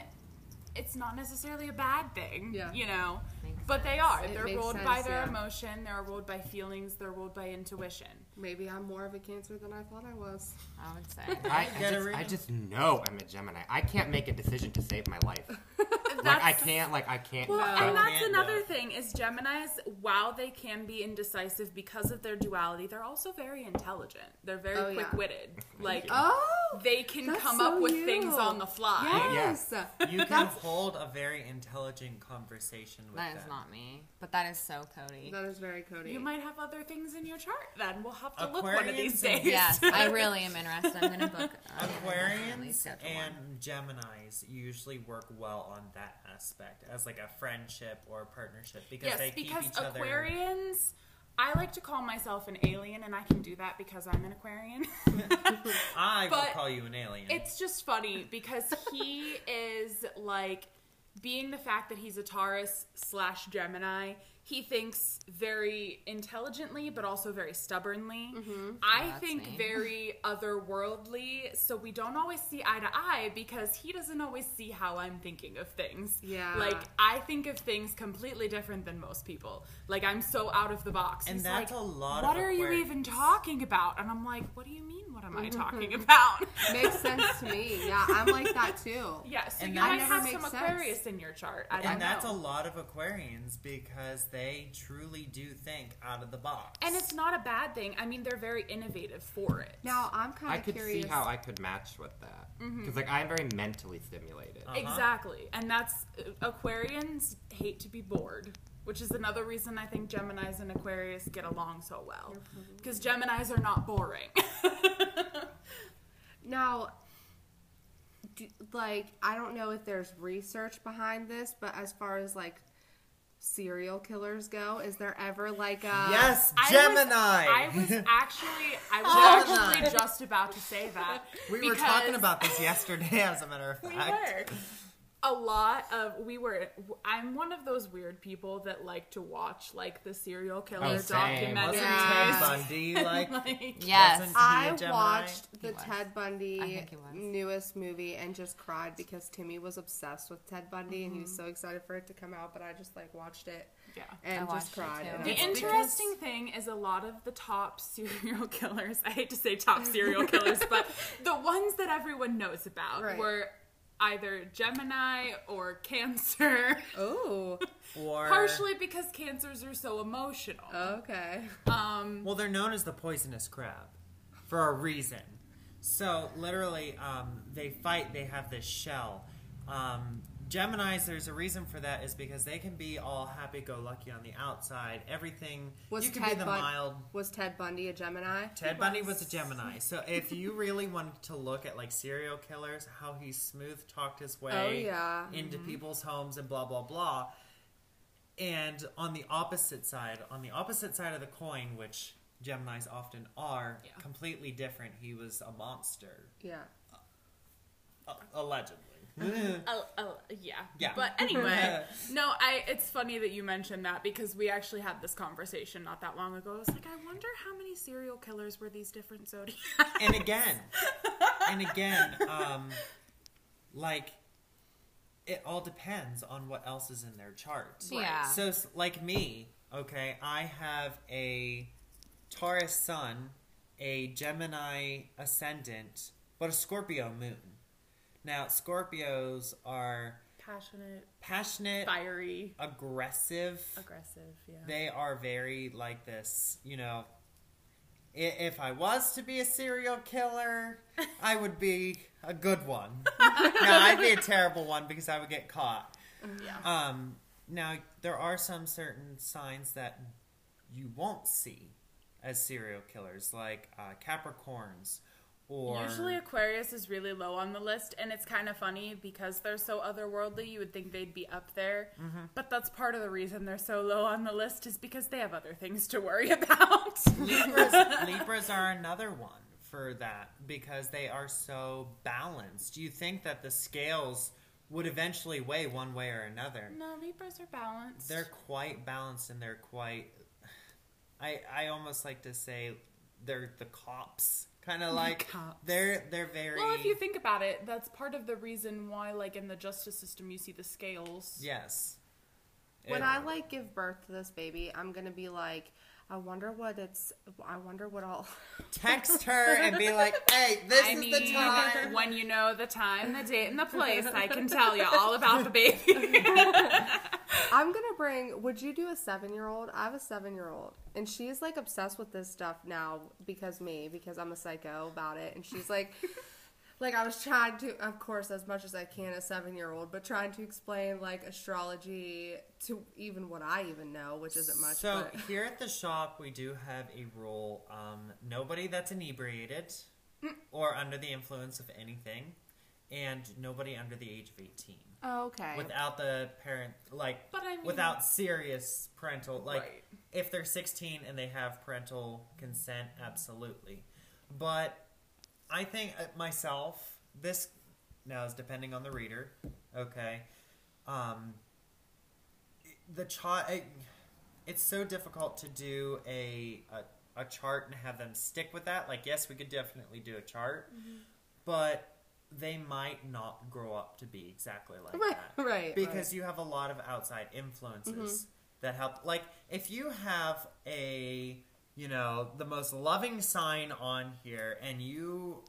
Speaker 4: it's not necessarily a bad thing.
Speaker 5: Yeah.
Speaker 4: you know,
Speaker 2: Makes
Speaker 4: but they are.
Speaker 5: It
Speaker 4: they're
Speaker 5: makes
Speaker 4: ruled by their
Speaker 5: yeah.
Speaker 4: emotion. They're ruled by feelings. They're ruled by intuition.
Speaker 5: Maybe I'm more of a cancer than I thought I was.
Speaker 2: I would say.
Speaker 6: I, I, just. I just know I'm a Gemini. I can't make a decision to save my life. like I can't. Like I can't.
Speaker 4: Well,
Speaker 3: No.
Speaker 4: and that's another
Speaker 3: do.
Speaker 4: thing is Gemini's. While they can be indecisive because of their duality, they're also very intelligent. They're very
Speaker 5: Oh,
Speaker 4: quick-witted. Like
Speaker 5: Oh,
Speaker 4: they can come
Speaker 5: so
Speaker 4: up with
Speaker 5: you.
Speaker 4: things on the fly.
Speaker 5: Yes.
Speaker 3: You can hold a very intelligent conversation with them.
Speaker 2: That is
Speaker 3: them.
Speaker 2: not me, but that is so Cody.
Speaker 5: That is very Cody.
Speaker 4: You might have other things in your chart then. We'll have to look one of these
Speaker 3: Aquarians
Speaker 4: days.
Speaker 2: Yes, I really am interested. I'm gonna book. uh, at least
Speaker 3: Aquarians
Speaker 2: schedule one.
Speaker 3: and Geminis usually work well on that aspect as like a friendship or a partnership because
Speaker 4: yes,
Speaker 3: they keep
Speaker 4: because
Speaker 3: each other.
Speaker 4: Aquarians, I like to call myself an alien, and I can do that because I'm an Aquarian.
Speaker 3: I will call you an alien.
Speaker 4: it's just funny because he is like being the fact that he's a Taurus slash Gemini. He thinks very intelligently, but also very stubbornly. Mm-hmm. I
Speaker 2: That's
Speaker 4: think
Speaker 2: me.
Speaker 4: very otherworldly, so we don't always see eye to eye because he doesn't always see how I'm thinking of things.
Speaker 5: Yeah.
Speaker 4: Like I think of things completely different than most people. Like I'm so out of the box.
Speaker 3: And
Speaker 4: He's
Speaker 3: that's
Speaker 4: like,
Speaker 3: a lot of- What
Speaker 4: are you even talking about? And I'm like, what do you mean? What am I talking about?
Speaker 5: Makes sense to me. Yeah, I'm like that too.
Speaker 4: Yeah, so
Speaker 3: And
Speaker 4: you might have
Speaker 5: makes
Speaker 4: some
Speaker 5: sense.
Speaker 4: Aquarius in your chart. I don't
Speaker 3: and that's
Speaker 4: know.
Speaker 3: a lot of Aquarians because they truly do think out of the box.
Speaker 4: and it's not a bad thing. I mean, they're very innovative for it.
Speaker 5: Now I'm kind
Speaker 6: I
Speaker 5: of
Speaker 6: could
Speaker 5: curious.
Speaker 6: see how I could match with that because like I'm very mentally stimulated.
Speaker 3: Uh-huh.
Speaker 4: Exactly, and that's uh, Aquarians hate to be bored, which is another reason I think Gemini's and Aquarius get along so well mm-hmm. because Gemini's are not boring.
Speaker 5: Now, do, like, I don't know if there's research behind this, but as far as like serial killers go, is there ever like a
Speaker 3: yes,
Speaker 4: I was-
Speaker 3: Gemini.
Speaker 4: I was actually, I was oh,
Speaker 3: Gemini.
Speaker 4: actually just about to say that.
Speaker 3: we were
Speaker 4: because-
Speaker 3: talking about this yesterday, as a matter of
Speaker 4: We
Speaker 3: fact.
Speaker 4: were. A lot of we were. I'm one of those weird people that like to watch like the serial oh, killer
Speaker 6: Oh, same.
Speaker 4: documentaries.
Speaker 3: Wasn't
Speaker 5: Yeah.
Speaker 3: Ted Bundy like?
Speaker 4: Like,
Speaker 2: Yes.
Speaker 3: Wasn't he a
Speaker 5: I
Speaker 3: Gemini?
Speaker 5: watched the. Ted Bundy
Speaker 2: think he was.
Speaker 5: newest movie and just cried because Timmy was obsessed with Ted Bundy and he was mm-hmm. so excited for it to come out, but I just like watched it
Speaker 4: yeah.
Speaker 5: and
Speaker 2: I
Speaker 5: just cried.
Speaker 2: too.
Speaker 5: and I
Speaker 4: The
Speaker 5: was
Speaker 3: It's
Speaker 5: like,
Speaker 4: interesting thing is a lot of the top serial killers. I hate to say top serial killers, but the ones that everyone knows about
Speaker 5: Right.
Speaker 4: were either Gemini or Cancer.
Speaker 5: Oh,
Speaker 3: Or
Speaker 4: Partially because cancers are so emotional.
Speaker 5: okay.
Speaker 4: Um,
Speaker 3: Well, they're known as the poisonous crab for a reason. So literally, um, they fight. They have this shell. Um, Gemini's, there's a reason for that, is because they can be all happy-go-lucky on the outside. Everything
Speaker 5: Was
Speaker 3: you can
Speaker 5: Ted
Speaker 3: be the
Speaker 5: Bun-
Speaker 3: mild.
Speaker 5: Was Ted Bundy a Gemini?
Speaker 3: Ted Bundy was a Gemini. So if you really wanted to look at like serial killers, how he smooth talked his way
Speaker 5: Oh, yeah.
Speaker 3: into people's homes and blah blah blah. And on the opposite side, on the opposite side of the coin, which Geminis often are,
Speaker 4: Yeah.
Speaker 3: completely different. He was a monster,
Speaker 5: Yeah.
Speaker 3: uh, allegedly.
Speaker 4: Oh, oh, yeah.
Speaker 3: Yeah.
Speaker 4: But anyway, no, I. It's funny that you mentioned that because we actually had this conversation not that long ago. I was like, I wonder how many serial killers were these different zodiacs.
Speaker 3: and again, and again, um, like it all depends on what else is in their chart.
Speaker 2: Yeah.
Speaker 3: So, like me, okay, I have a Taurus sun, a Gemini ascendant, but a Scorpio moon. Now, Scorpios are
Speaker 4: Passionate,
Speaker 3: passionate,
Speaker 4: fiery,
Speaker 3: aggressive.
Speaker 4: aggressive. Yeah.
Speaker 3: They are very like this, you know. If I was to be a serial killer, I would be a good one. no, I'd be a terrible one because I would get caught.
Speaker 4: yeah.
Speaker 3: Um, now, there are some certain signs that you won't see as serial killers, like uh, Capricorns or.
Speaker 4: Usually Aquarius is really low on the list, and it's kind of funny because they're so otherworldly. You would think they'd be up there,
Speaker 3: Mm-hmm.
Speaker 4: but that's part of the reason they're so low on the list is because they have other things to worry about.
Speaker 3: Libras, Libras are another one for that because they are so balanced. Do you think that the scales would eventually weigh one way or another?
Speaker 4: no, Libras are balanced.
Speaker 3: They're quite balanced and they're quite. I I almost like to say they're the cops, kind of like
Speaker 4: cops.
Speaker 3: they're they're very.
Speaker 4: well, if you think about it, that's part of the reason why, like in the justice system, you see the scales.
Speaker 3: yes.
Speaker 5: When
Speaker 3: It-
Speaker 5: I like give birth to this baby, I'm gonna be like, I wonder what it's. I wonder what i'll
Speaker 3: text her and be like, "Hey, this
Speaker 4: I
Speaker 3: is
Speaker 4: mean,
Speaker 3: the time."
Speaker 4: when you know the time, the date, and the place, I can tell you all about the baby.
Speaker 5: I'm gonna bring. Would you do a seven year old? I have a seven year old, and she's like obsessed with this stuff now because me, because I'm a psycho about it, and she's like. like I was trying to, of course, as much as I can, a seven-year-old, but trying to explain like astrology to even what I even know, which isn't much.
Speaker 3: So
Speaker 5: but
Speaker 3: here at the shop, we do have a rule: um, nobody that's inebriated or under the influence of anything, and nobody under the age of eighteen.
Speaker 4: Oh, okay.
Speaker 3: Without the parent, like,
Speaker 4: But I mean-
Speaker 3: without serious parental, like,
Speaker 4: Right.
Speaker 3: if they're sixteen and they have parental consent, absolutely. But I think uh, myself, this now is depending on the reader. Okay, um, the child. It's so difficult to do a, a a chart and have them stick with that. Like, yes, we could definitely do a chart, but they might not grow up to be exactly like
Speaker 5: Right,
Speaker 3: that.
Speaker 5: right,
Speaker 3: Because
Speaker 5: right.
Speaker 3: you have a lot of outside influences mm-hmm. that help. Like, if you have a, you know, the most loving sign on here and you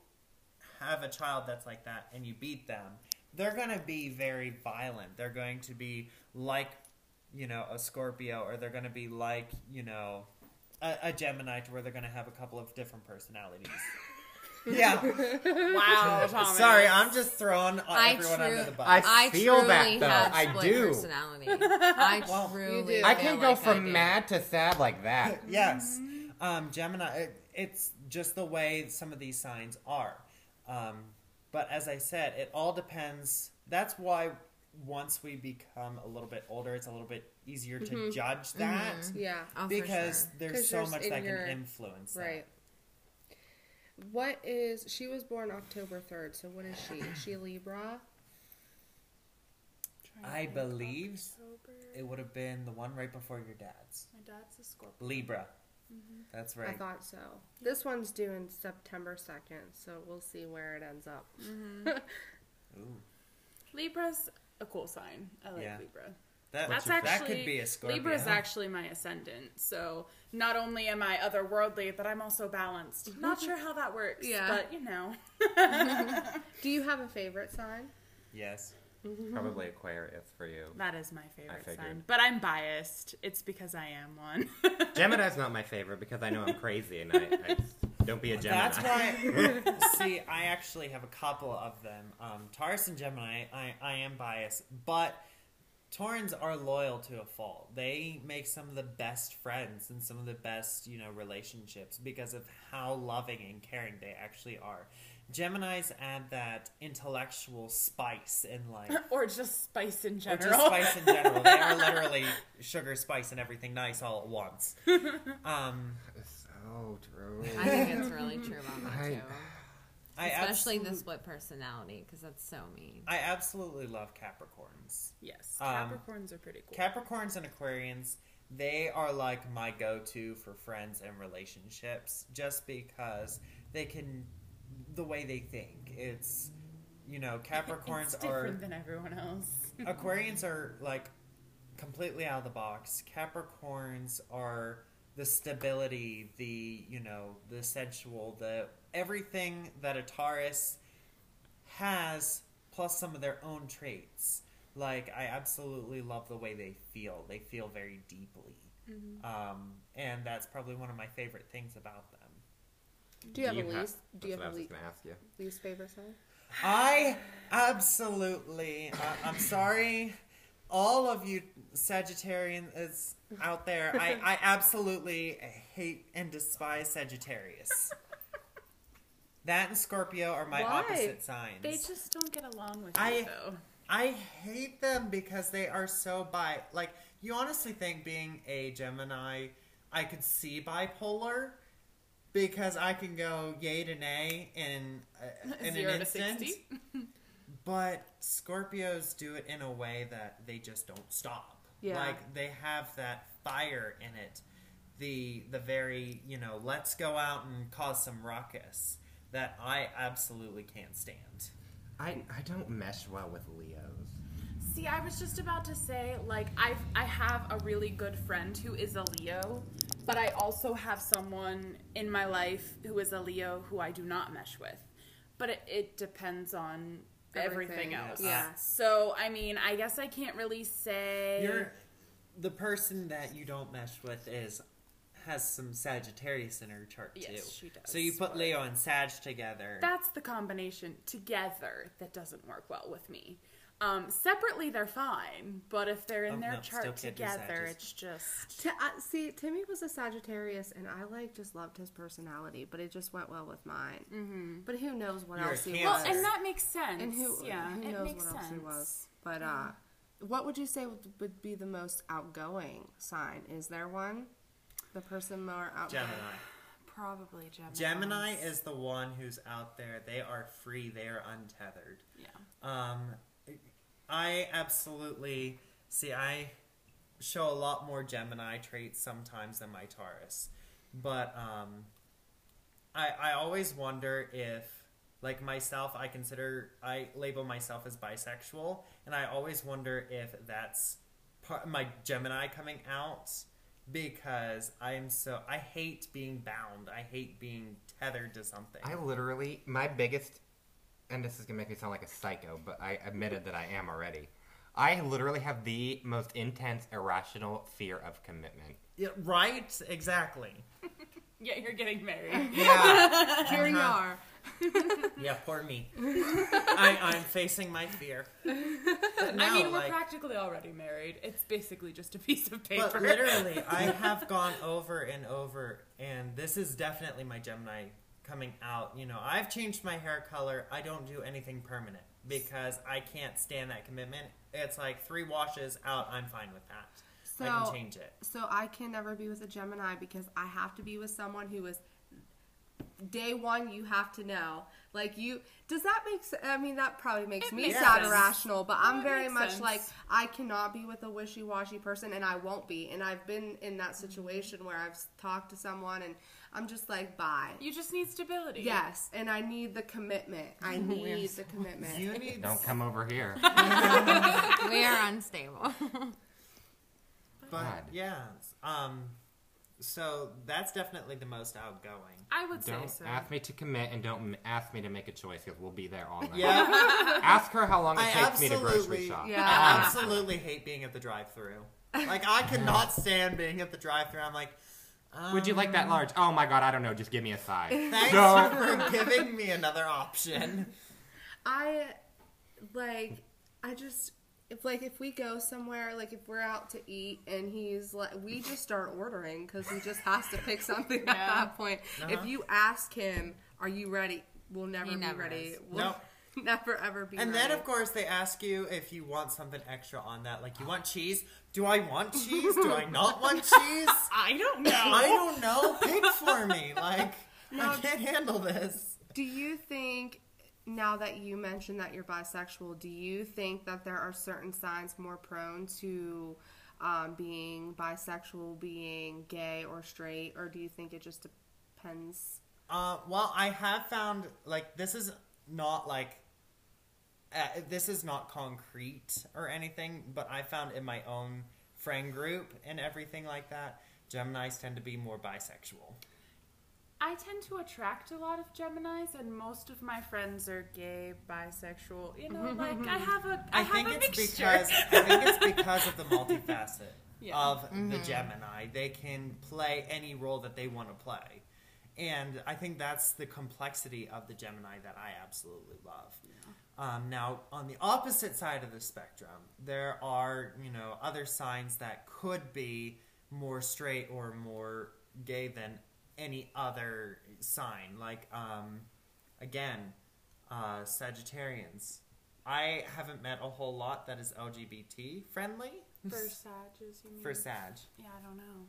Speaker 3: have a child that's like that and you beat them, they're going to be very violent. They're going to be like, you know, a Scorpio, or they're going to be like, you know, a, a Gemini, to where they're going to have a couple of different personalities. yeah.
Speaker 4: wow, Thomas.
Speaker 3: Sorry, I'm just throwing
Speaker 2: I
Speaker 3: everyone
Speaker 2: true-
Speaker 3: under the bus.
Speaker 6: I
Speaker 2: I
Speaker 6: feel
Speaker 2: truly
Speaker 6: that, though.
Speaker 2: have
Speaker 6: I
Speaker 2: split
Speaker 6: do.
Speaker 2: personality. I
Speaker 3: Well,
Speaker 2: truly.
Speaker 5: you do.
Speaker 6: I can go
Speaker 2: like
Speaker 6: from mad to sad like that.
Speaker 3: yes, um, Gemini. It, it's just the way some of these signs are. Um, but as I said, it all depends. That's why once we become a little bit older, it's a little bit easier to judge that
Speaker 5: yeah,
Speaker 2: Oh, for
Speaker 3: because
Speaker 2: sure.
Speaker 3: there's
Speaker 5: 'Cause
Speaker 3: so much
Speaker 5: in
Speaker 3: that
Speaker 5: your-
Speaker 3: can influence. that.
Speaker 5: Right. What is she was born October third? So what is she? Is she Libra?
Speaker 3: I believe it would have been the one right before your dad's.
Speaker 4: My dad's a Scorpio.
Speaker 3: Libra. Mm-hmm. That's right.
Speaker 5: I thought so. This one's due in September second, so we'll see where it ends up. Mm-hmm.
Speaker 3: Ooh,
Speaker 4: Libra's a cool sign. I like
Speaker 3: Yeah.
Speaker 4: Libra.
Speaker 3: That
Speaker 4: That's
Speaker 3: that
Speaker 4: actually
Speaker 3: could be a Scorpio.
Speaker 4: Libra's actually my ascendant. So not only am I otherworldly, but I'm also balanced. Not sure how that works.
Speaker 5: Yeah.
Speaker 4: But you know.
Speaker 5: Do you have a favorite sign?
Speaker 3: yes.
Speaker 6: Probably Aquarius for you.
Speaker 4: That is my favorite sign. But I'm biased. It's because I am one.
Speaker 6: Gemini's not my favorite because I know I'm crazy and I, I don't be a Gemini.
Speaker 3: That's why. see, I actually have a couple of them. Um, Taurus and Gemini, I, I am biased, but Taurans are loyal to a fault. They make some of the best friends and some of the best, you know, relationships because of how loving and caring they actually are. Geminis add that intellectual spice in life.
Speaker 4: or just spice in
Speaker 3: Or
Speaker 4: general.
Speaker 3: just spice in general. They are literally sugar, spice, and everything nice all at once. Um,
Speaker 6: so true.
Speaker 2: I think it's really true about that
Speaker 6: I-
Speaker 2: too.
Speaker 3: I
Speaker 2: Especially the split personality, because that's so mean.
Speaker 3: I absolutely love Capricorns.
Speaker 4: yes.
Speaker 3: Um,
Speaker 4: Capricorns are pretty cool.
Speaker 3: Capricorns and Aquarians, they are like my go to for friends and relationships just because they can, the way they think. It's, you know, Capricorns
Speaker 4: it's
Speaker 3: are.
Speaker 4: different than everyone else.
Speaker 3: Aquarians are like completely out of the box. Capricorns are the stability, the, you know, the sensual, the everything that a Taurus has, plus some of their own traits. Like, I absolutely love the way they feel. They feel very deeply. Um, and that's probably one of my favorite things about them.
Speaker 5: Do you have a
Speaker 6: ha-
Speaker 5: least? Do you have a
Speaker 6: what I was
Speaker 5: least,
Speaker 6: ask you.
Speaker 5: least favorite sign?
Speaker 3: I absolutely. Uh, I'm sorry, all of you Sagittarians out there. I, I absolutely hate and despise Sagittarius. That and Scorpio are my
Speaker 5: Why?
Speaker 3: opposite signs.
Speaker 4: They just don't get along with
Speaker 3: I-
Speaker 4: you, though.
Speaker 3: I hate them because they are so bi. Like you honestly think being a Gemini, I could see bipolar because I can go yay to nay in uh, in
Speaker 4: Zero
Speaker 3: an instant.
Speaker 4: 60.
Speaker 3: But Scorpios do it in a way that they just don't stop.
Speaker 5: Yeah.
Speaker 3: Like they have that fire in it. The the very, you know, let's go out and cause some ruckus that I absolutely can't stand.
Speaker 6: I, I don't mesh well with Leos.
Speaker 4: See, I was just about to say, like, I I have a really good friend who is a Leo, but I also have someone in my life who is a Leo who I do not mesh with. But it, it depends on everything,
Speaker 5: Everything,
Speaker 4: else.
Speaker 5: yeah.
Speaker 4: So, I mean, I guess I can't really say.
Speaker 3: You're the person that you don't mesh with is has some Sagittarius in her chart too.
Speaker 4: Yes, she does.
Speaker 3: So you put Leo and Sag together.
Speaker 4: That's the combination together that doesn't work well with me. Um, separately, they're fine, but if they're in
Speaker 3: Oh,
Speaker 4: their
Speaker 3: no,
Speaker 4: chart together, it's just.
Speaker 5: Ti- uh, see, Timmy was a Sagittarius, and I like just loved his personality, but it just went well with mine. Mm-hmm. But who knows what
Speaker 3: You're a
Speaker 5: else he
Speaker 3: Cancer.
Speaker 4: Well,
Speaker 5: was?
Speaker 4: and that makes sense.
Speaker 5: and who,
Speaker 4: yeah,
Speaker 5: who
Speaker 4: it
Speaker 5: knows
Speaker 4: makes
Speaker 5: what else he
Speaker 4: sense.
Speaker 5: was? But uh, what would you say would, would be the most outgoing sign? Is there one? The person more out
Speaker 3: Gemini.
Speaker 4: Probably Gemini.
Speaker 3: Gemini is the one who's out there. They are free. They are untethered.
Speaker 4: Yeah.
Speaker 3: Um, I absolutely see. I show a lot more Gemini traits sometimes than my Taurus, but um, I I always wonder if, like myself, I consider I label myself as bisexual, and I always wonder if that's part my Gemini coming out because I'm so I hate being bound. I hate being tethered to something.
Speaker 6: I literally, my biggest, and this is gonna make me sound like a psycho, but I admitted that I am already. I literally have the most intense, irrational fear of commitment.
Speaker 3: Yeah, right? Exactly.
Speaker 4: Yeah, you're getting married.
Speaker 3: Yeah.
Speaker 5: Here you uh-huh. are.
Speaker 3: yeah, poor me. I, I'm facing my fear. But
Speaker 4: I mean, we're
Speaker 3: like,
Speaker 4: practically already married. It's basically just a piece of paper.
Speaker 3: but literally, I have gone over and over, and this is definitely my Gemini coming out. You know, I've changed my hair color. I don't do anything permanent because I can't stand that commitment. It's like three washes out. I'm fine with that. I can change it.
Speaker 5: So I can never be with a Gemini because I have to be with someone who is day one. You have to know, like you. Does that make sense? I mean, that probably makes
Speaker 4: It
Speaker 5: me
Speaker 4: makes
Speaker 5: sound
Speaker 4: sense.
Speaker 5: irrational, but
Speaker 4: No,
Speaker 5: I'm very much
Speaker 4: sense.
Speaker 5: like I cannot be with a wishy-washy person, and I won't be. And I've been in that situation where I've talked to someone, and I'm just like, bye.
Speaker 4: you just need stability.
Speaker 5: Yes, and I need the commitment. I need the commitment.
Speaker 3: You need
Speaker 6: Don't come over here.
Speaker 2: we are unstable.
Speaker 3: But
Speaker 6: God.
Speaker 3: yeah, um, so that's definitely the most outgoing.
Speaker 4: I would
Speaker 6: Don't
Speaker 4: say so.
Speaker 6: ask me to commit, and don't ask me to make a choice because we'll be there all night.
Speaker 3: Yeah,
Speaker 6: Ask her how long it
Speaker 3: I
Speaker 6: takes me to grocery
Speaker 3: absolutely,
Speaker 6: shop.
Speaker 5: Yeah.
Speaker 3: I absolutely hate being at the drive-through. Like I cannot stand being at the drive-through. I'm like, um,
Speaker 6: Would you like that large? Oh my god, I don't know. Just give me a side.
Speaker 3: thanks
Speaker 6: No.
Speaker 3: for giving me another option.
Speaker 5: I like I just if like if we go somewhere like if we're out to eat and he's like we just start ordering because he just has to pick something at that point.
Speaker 3: Uh-huh.
Speaker 5: If you ask him, "Are you ready?" We'll never
Speaker 2: He
Speaker 5: be
Speaker 2: never
Speaker 5: ready.
Speaker 2: is.
Speaker 5: We'll
Speaker 3: Nope.
Speaker 5: never ever be.
Speaker 3: And
Speaker 5: ready.
Speaker 3: then, of course, they ask you if you want something extra on that. Like, you want cheese? Do I want cheese? Do I not want cheese?
Speaker 4: I don't know.
Speaker 3: I don't know. Pick for me. Like,
Speaker 5: No.
Speaker 3: I can't handle this.
Speaker 5: Do you think now that you mentioned that you're bisexual, do you think that there are certain signs more prone to um, being bisexual, being gay or straight, or do you think it just depends?
Speaker 3: Uh, well, I have found like this is not like uh, this is not concrete or anything, but I found in my own friend group and everything like that, Gemini's tend to be more bisexual.
Speaker 4: I tend to attract a lot of Geminis, and most of my friends are gay, bisexual. You know, like I have a, I,
Speaker 3: I
Speaker 4: have
Speaker 3: think
Speaker 4: a
Speaker 3: it's
Speaker 4: mixture.
Speaker 3: because I think it's because of the multifacet
Speaker 4: Yeah.
Speaker 3: of the Gemini. They can play any role that they want to play. And I think that's the complexity of the Gemini that I absolutely love. Um, now, on the opposite side of the spectrum, there are, you know, other signs that could be more straight or more gay than any other sign. Like, um, again, uh, Sagittarians. I haven't met a whole lot that is LGBT friendly
Speaker 4: for Sages, you mean?
Speaker 3: for Sag.
Speaker 4: Yeah, I don't know.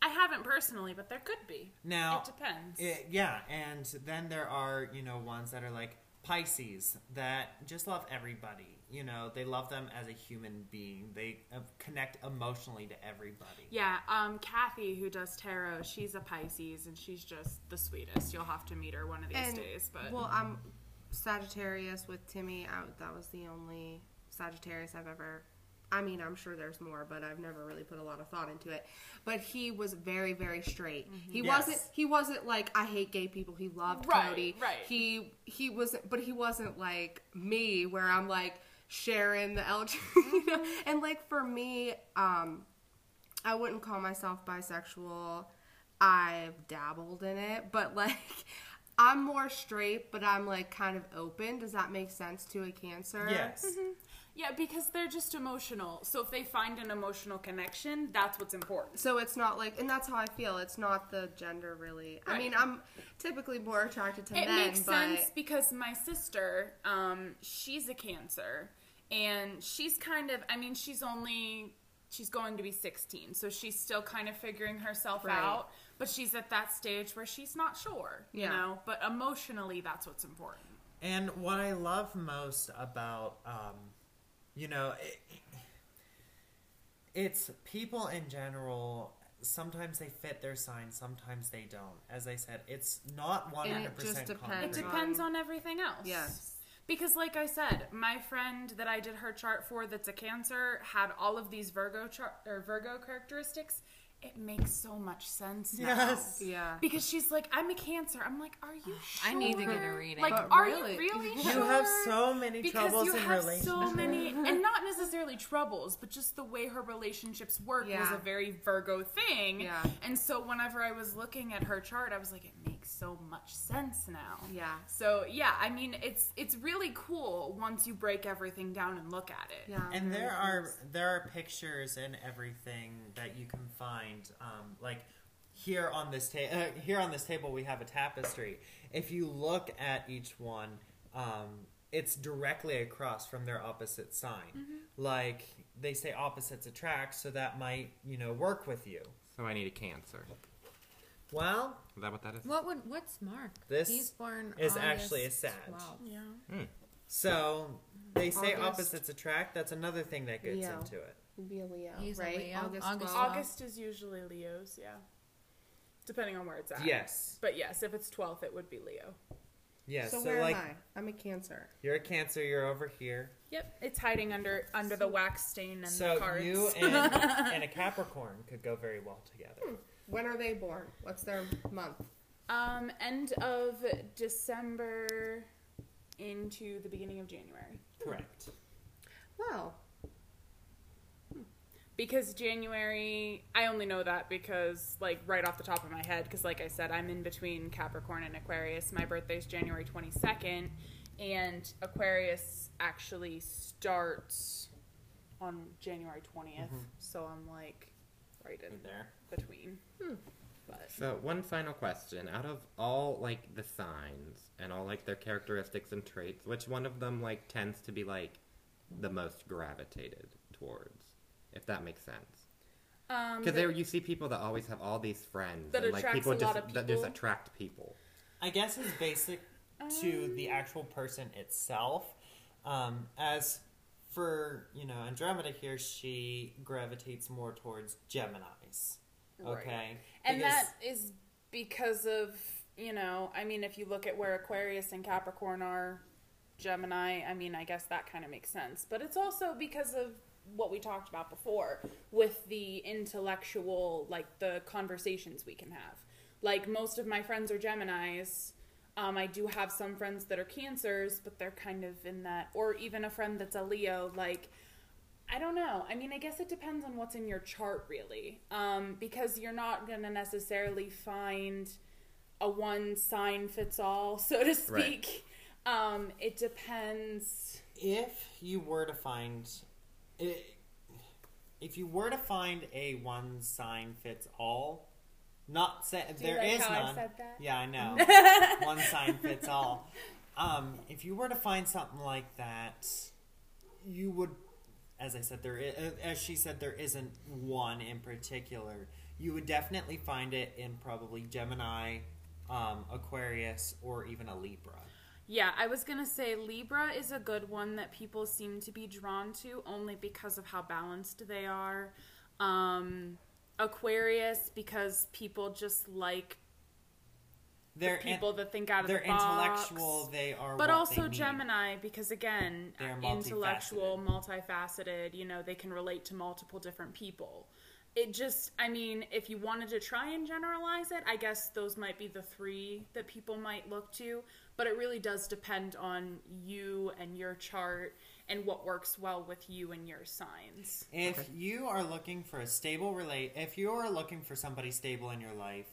Speaker 4: I haven't personally, but there could be.
Speaker 3: Now,
Speaker 4: it depends.
Speaker 3: it- yeah, and then there are, you know, ones that are like Pisces that just love everybody. You know, they love them as a human being. They uh, connect emotionally to everybody.
Speaker 4: yeah, um, Kathy, who does tarot, she's a Pisces, and she's just the sweetest. You'll have to meet her one of these
Speaker 5: And,
Speaker 4: days. But
Speaker 5: well, I'm Sagittarius with Timmy. I, that was the only Sagittarius I've ever. I mean, I'm sure there's more, but I've never really put a lot of thought into it. But he was very, very straight. He
Speaker 3: Yes.
Speaker 5: wasn't. He wasn't like I hate gay people. He loved
Speaker 4: Right,
Speaker 5: Cody.
Speaker 4: right.
Speaker 5: He he wasn't, but he wasn't like me, where I'm like sharing the LGBT. You know? And like for me, um, I wouldn't call myself bisexual. I've dabbled in it, but like I'm more straight, but I'm like kind of open. Does that make sense to a Cancer?
Speaker 3: Yes.
Speaker 4: Yeah, because they're just emotional. So if they find an emotional connection, that's what's important.
Speaker 5: So it's not like, and that's how I feel. It's not the gender really. I mean, I'm typically more attracted to
Speaker 4: It
Speaker 5: men,
Speaker 4: makes
Speaker 5: but
Speaker 4: sense because my sister, um, she's a cancer, and she's kind of. I mean, she's only she's going to be 16, so she's still kind of figuring herself
Speaker 5: Right.
Speaker 4: out. But she's at that stage where she's not sure, you
Speaker 5: Yeah.
Speaker 4: know. But emotionally, that's what's important.
Speaker 3: And what I love most about, um, you know, it, it's people in general. Sometimes they fit their sign, sometimes they don't. As I said, it's not one
Speaker 5: And
Speaker 3: hundred
Speaker 5: it just
Speaker 3: percent.
Speaker 4: It
Speaker 5: depends.
Speaker 4: depends
Speaker 5: on-
Speaker 4: on everything else.
Speaker 5: Yes.
Speaker 4: Because, like I said, my friend that I did her chart for, that's a Cancer, had all of these Virgo chart or Virgo characteristics. It makes so much sense now.
Speaker 3: Yes.
Speaker 5: yeah.
Speaker 4: Because she's like, I'm a Cancer. I'm like, are you sure?
Speaker 2: I need to get a reading.
Speaker 4: Like,
Speaker 5: But
Speaker 4: are
Speaker 5: really-
Speaker 4: you really
Speaker 3: You
Speaker 4: sure?
Speaker 3: have so many
Speaker 4: because
Speaker 3: troubles
Speaker 4: you
Speaker 3: in
Speaker 4: have
Speaker 3: relationships.
Speaker 4: so many, and not necessarily troubles, but just the way her relationships work was
Speaker 5: Yeah.
Speaker 4: a very Virgo thing.
Speaker 5: Yeah.
Speaker 4: And so whenever I was looking at her chart, I was like, it makes so much sense now.
Speaker 5: Yeah.
Speaker 4: So yeah, I mean, it's it's really cool once you break everything down and look at it.
Speaker 5: Yeah.
Speaker 3: and
Speaker 5: very
Speaker 3: there are
Speaker 5: nice.
Speaker 3: there are pictures and everything that you can find um, like here on this table uh, here on this table we have a tapestry if you look at each one um, it's directly across from their opposite sign
Speaker 5: Mm-hmm.
Speaker 3: like they say opposites attract so that might you know work with you
Speaker 6: So I need a cancer.
Speaker 3: Well
Speaker 6: Is that what that is?
Speaker 2: what would what's Mark?
Speaker 3: This
Speaker 2: He's born
Speaker 3: is
Speaker 2: August
Speaker 3: actually a Sag.
Speaker 2: 12th.
Speaker 4: Yeah. Hmm.
Speaker 3: so they say
Speaker 5: August.
Speaker 3: opposites attract that's another thing that gets
Speaker 5: Leo.
Speaker 3: into it
Speaker 5: You'd be a Leo,
Speaker 2: He's a
Speaker 5: right?
Speaker 2: Leo.
Speaker 5: August.
Speaker 2: August
Speaker 5: 12th.
Speaker 4: August is usually Leo's, yeah. Depending on where it's at.
Speaker 3: yes
Speaker 4: But yes, if it's 12th, it would be Leo.
Speaker 3: yes
Speaker 5: So,
Speaker 3: so,
Speaker 5: where
Speaker 3: like
Speaker 5: am I? I'm a Cancer.
Speaker 3: you're a cancer you're over here
Speaker 4: Yep, it's hiding under under the wax stain and
Speaker 3: So
Speaker 4: the cards.
Speaker 3: So you and, and a Capricorn could go very well together. Hmm.
Speaker 5: When are they born? What's their month?
Speaker 4: um, end of December into the beginning of January.
Speaker 3: Correct.
Speaker 5: Wow.
Speaker 4: Because January, I only know that because, like, right off the top of my head, because, like I said, I'm in between Capricorn and Aquarius. My birthday's January 22nd, and Aquarius actually starts on January 20th. So I'm, like, right in
Speaker 3: There.
Speaker 4: between. Hmm. But
Speaker 6: So one final question: Out of all like the signs and all like their characteristics and traits, which one of them like tends to be like the most gravitated towards? If that makes sense.
Speaker 4: um,
Speaker 6: Because there you see people that always have all these friends
Speaker 4: That
Speaker 6: and like people
Speaker 4: a
Speaker 6: just
Speaker 4: lot of
Speaker 6: that just attract people.
Speaker 3: I guess it's basic to the actual person itself. Um, as for, you know, Andromeda here, she gravitates more towards Geminis.
Speaker 4: Right.
Speaker 3: Okay?
Speaker 4: and
Speaker 3: Because-
Speaker 4: that is because of you know i mean if you look at where aquarius and capricorn are gemini i mean i guess that kind of makes sense but it's also because of what we talked about before with the intellectual like the conversations we can have like most of my friends are geminis um, i do have some friends that are cancers but they're kind of in that or even a friend that's a leo like I don't know. I mean, I guess it depends on what's in your chart, really. Um, because you're not going to necessarily find a one sign fits all, so to speak. Um, it depends.
Speaker 3: if you were to find if you were to find a one sign fits all not say,
Speaker 4: Do you
Speaker 3: there
Speaker 4: like
Speaker 3: is
Speaker 4: how I
Speaker 3: none.
Speaker 4: said that?
Speaker 3: yeah i know. One sign fits all. Um, if you were to find something like that you would as i said there is, as she said there isn't one in particular. You would definitely find it in probably gemini um, aquarius or even a libra.
Speaker 4: Yeah, I was going to say Libra is a good one that people seem to be drawn to only because of how balanced they are. Um, Aquarius, because people just like
Speaker 3: they're in-
Speaker 4: people that think out of
Speaker 3: they're
Speaker 4: the box.
Speaker 3: intellectual. They are,
Speaker 4: but also. Gemini because again,
Speaker 3: They're
Speaker 4: intellectual, multifaceted. You know, they can relate to multiple different people. It just, I mean, if you wanted to try and generalize it, I guess those might be the three that people might look to. But it really does depend on you and your chart and what works well with you and your signs.
Speaker 3: If you are looking for a stable relate, if you are looking for somebody stable in your life,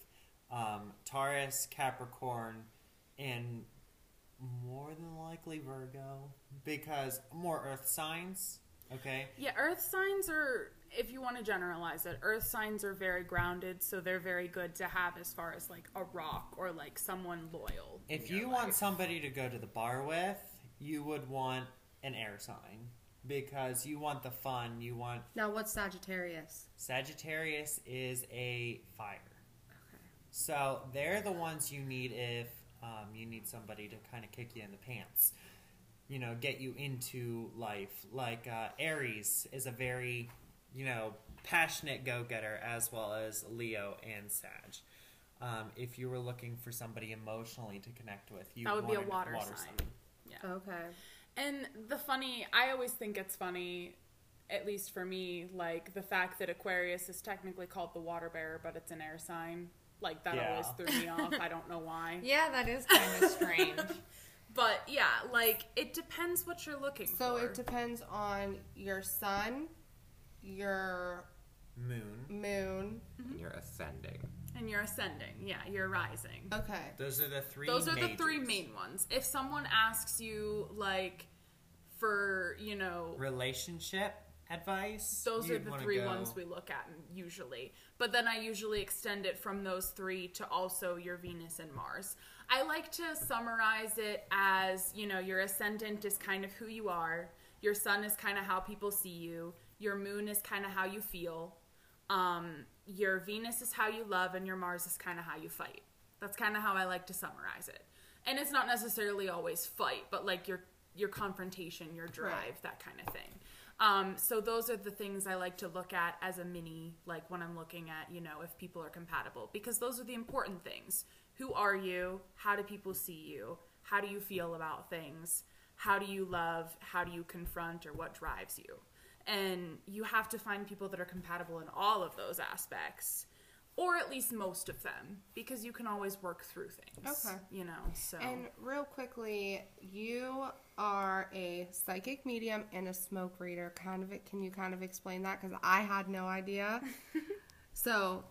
Speaker 3: um, Taurus, Capricorn, and more than likely Virgo because more Earth signs. Okay.
Speaker 4: Yeah, earth signs are, if you want to generalize it, earth signs are very grounded, so they're very good to have as far as like a rock or like someone loyal.
Speaker 3: If
Speaker 4: your
Speaker 3: you want somebody to go to the bar with, you would want an air sign because you want the fun. You want
Speaker 5: Now, what's Sagittarius?
Speaker 3: Sagittarius is a fire. Okay. So they're the ones you need if um, you need somebody to kind of kick you in the pants. You know, get you into life. Like uh, Aries is a very, you know, passionate go getter as well as Leo and Sag. Um, if you were looking for somebody emotionally to connect with, you
Speaker 4: That would be a
Speaker 3: wanted
Speaker 4: water sign. Yeah.
Speaker 5: Okay.
Speaker 4: And the funny, I always think it's funny, at least for me, like the fact that Aquarius is technically called the water bearer, but it's an air sign. Like that
Speaker 3: Yeah.
Speaker 4: always threw me off. I don't know why.
Speaker 2: Yeah, that is kind of strange.
Speaker 4: But yeah, like it depends what you're looking
Speaker 5: So
Speaker 4: for.
Speaker 5: it depends on your sun, your
Speaker 3: Moon.
Speaker 5: moon. Mm-hmm.
Speaker 6: And you're ascending.
Speaker 4: And you're ascending. Yeah, you're rising.
Speaker 5: Okay.
Speaker 3: Those are the three.
Speaker 4: Those are the three
Speaker 3: majors.
Speaker 4: main ones. If someone asks you like for, you know,
Speaker 3: relationship advice.
Speaker 4: those are
Speaker 3: you'd
Speaker 4: the
Speaker 3: wanna
Speaker 4: three
Speaker 3: go-
Speaker 4: ones we look at usually. But then I usually extend it from those three to also your Venus and Mars. I like to summarize it as, you know, your ascendant is kind of who you are, your sun is kind of how people see you, your moon is kind of how you feel, um, your Venus is how you love, and your Mars is kind of how you fight. That's kind of how I like to summarize it. And it's not necessarily always fight, but like your your confrontation, your drive,
Speaker 5: Right.
Speaker 4: that kind of thing. Um, so those are the things I like to look at as a mini, like when I'm looking at, you know, if people are compatible, because those are the important things. Who are you? How do people see you? How do you feel about things? How do you love? How do you confront or what drives you? And you have to find people that are compatible in all of those aspects, or at least most of them, because you can always work through things.
Speaker 5: Okay.
Speaker 4: You know, so.
Speaker 5: And real quickly, you are a psychic medium and a smoke reader. Kind of, can you kind of explain that? Because I had no idea. so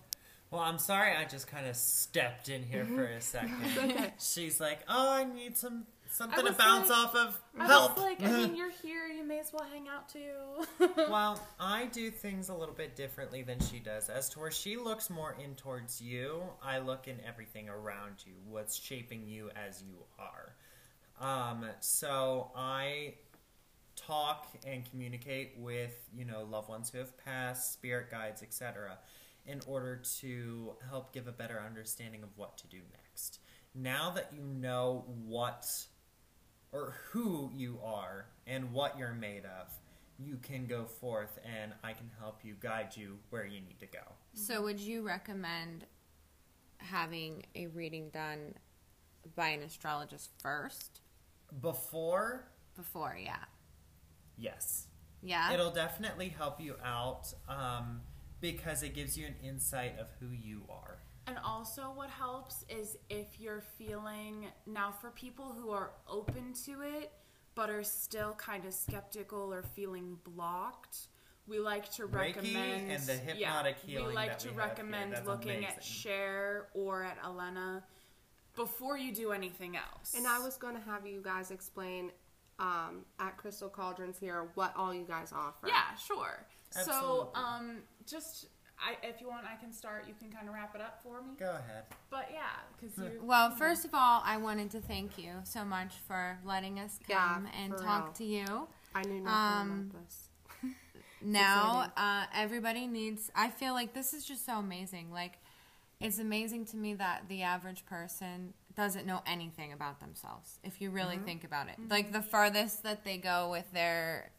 Speaker 3: Well, I'm sorry I just kind of stepped in here for a second. She's like, "Oh, I need some something to bounce
Speaker 4: like-
Speaker 3: off of.
Speaker 4: I
Speaker 3: Help!"
Speaker 4: like, I mean, you're here, you may as well hang out too.
Speaker 3: well, I do things a little bit differently than she does. As to where she looks more in towards you, I look in everything around you, what's shaping you as you are. Um, so I talk and communicate with you know loved ones who have passed, spirit guides, etc., in order to help give a better understanding of what to do next. Now that you know what or who you are and what you're made of, you can go forth and I can help you guide you where you need to go.
Speaker 2: So, would you recommend having a reading done by an astrologist first?
Speaker 3: Before,
Speaker 2: Before, yeah.
Speaker 3: yes.
Speaker 2: Yeah?
Speaker 3: It'll definitely help you out um, because it gives you an insight of who you are.
Speaker 4: And also, what helps is if you're feeling now for people who are open to it but are still kind of skeptical or feeling blocked. We like to
Speaker 3: Reiki
Speaker 4: recommend
Speaker 3: and the hypnotic healing
Speaker 4: We like
Speaker 3: that
Speaker 4: to
Speaker 3: we
Speaker 4: recommend
Speaker 3: that's
Speaker 4: looking at
Speaker 3: amazing.
Speaker 4: Cher or at Elena before you do anything else.
Speaker 5: And I was going to have you guys explain um, at Crystal Cauldrons here what all you guys offer.
Speaker 4: Yeah, sure. So,
Speaker 3: Absolutely.
Speaker 4: um, just I, if you want, I can start. You can kind of wrap it up for me.
Speaker 3: Go ahead.
Speaker 4: But yeah, because you.
Speaker 2: Well, first of all, I wanted to thank you so much for letting us
Speaker 5: Yeah,
Speaker 2: come and talk
Speaker 5: real.
Speaker 2: to you.
Speaker 5: I knew nothing
Speaker 2: Um,
Speaker 5: about this.
Speaker 2: now uh, everybody needs i feel like this is just so amazing like it's amazing to me that the average person doesn't know anything about themselves if you really
Speaker 5: Mm-hmm.
Speaker 2: think about it like the farthest that they go with their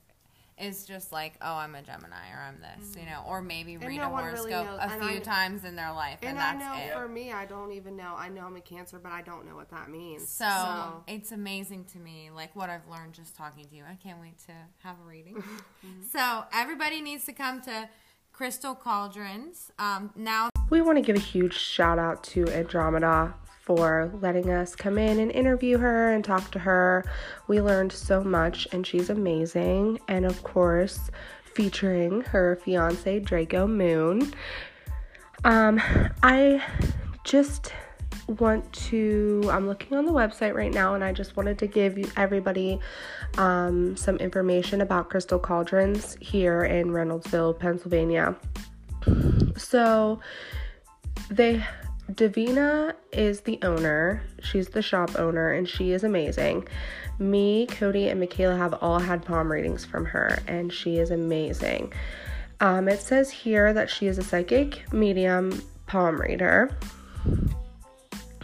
Speaker 2: is just like oh i'm a gemini or i'm this you know or maybe read
Speaker 5: no
Speaker 2: a
Speaker 5: one really
Speaker 2: horoscope a
Speaker 5: and
Speaker 2: few
Speaker 5: I-
Speaker 2: times in their life and,
Speaker 5: And I
Speaker 2: that's
Speaker 5: know
Speaker 2: it
Speaker 5: for me, I don't even know. I know I'm a Cancer, but I don't know what that means.
Speaker 2: so, it's amazing to me, like what I've learned just talking to you. I can't wait to have a reading. so everybody needs to come to Crystal Cauldrons. Um, now
Speaker 1: We want to give a huge shout out to Andromeda for letting us come in and interview her and talk to her. We learned so much and she's amazing. And of course, featuring her fiance Draco Moon. Um, I
Speaker 5: just want to i'm looking on the website right now and i just wanted to give everybody um, some information about crystal cauldrons here in reynoldsville pennsylvania so they davina is the owner. She's the shop owner and she is amazing. Me cody and michaela have all had palm readings from her and she is amazing. Um, it says here that she is a psychic medium palm reader.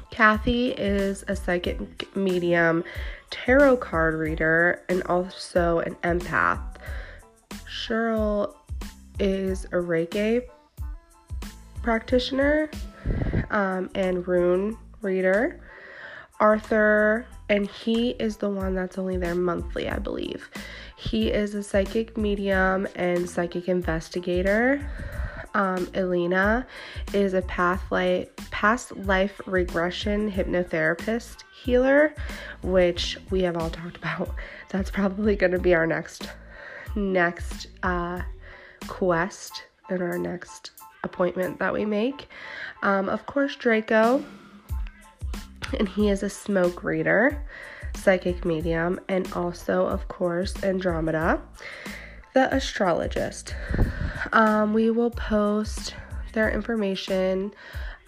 Speaker 5: Kathy is a psychic medium, tarot card reader, and also an empath. Cheryl is a Reiki practitioner um, and rune reader. Arthur, and he is the one that's only there monthly, I believe. He is a psychic medium and psychic investigator um, Elena is a past life, past life regression hypnotherapist healer, which we have all talked about. That's probably going to be our next next uh, quest in our next appointment that we make. Um, of course, Draco, and he is a smoke reader, psychic medium, and also, of course, Andromeda the astrologist. Um, we will post their information,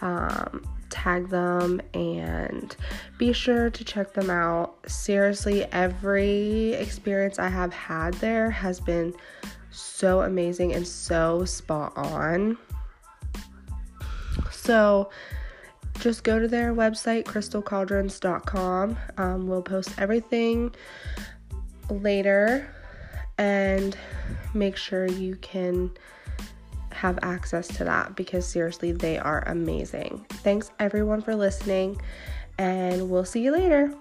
Speaker 5: um, tag them, and be sure to check them out. Seriously, every experience I have had there has been so amazing and so spot on. So, just go to their website, crystalcauldrons.com. Um, we'll post everything later and make sure you can have access to that because seriously, they are amazing. Thanks everyone for listening, and we'll see you later.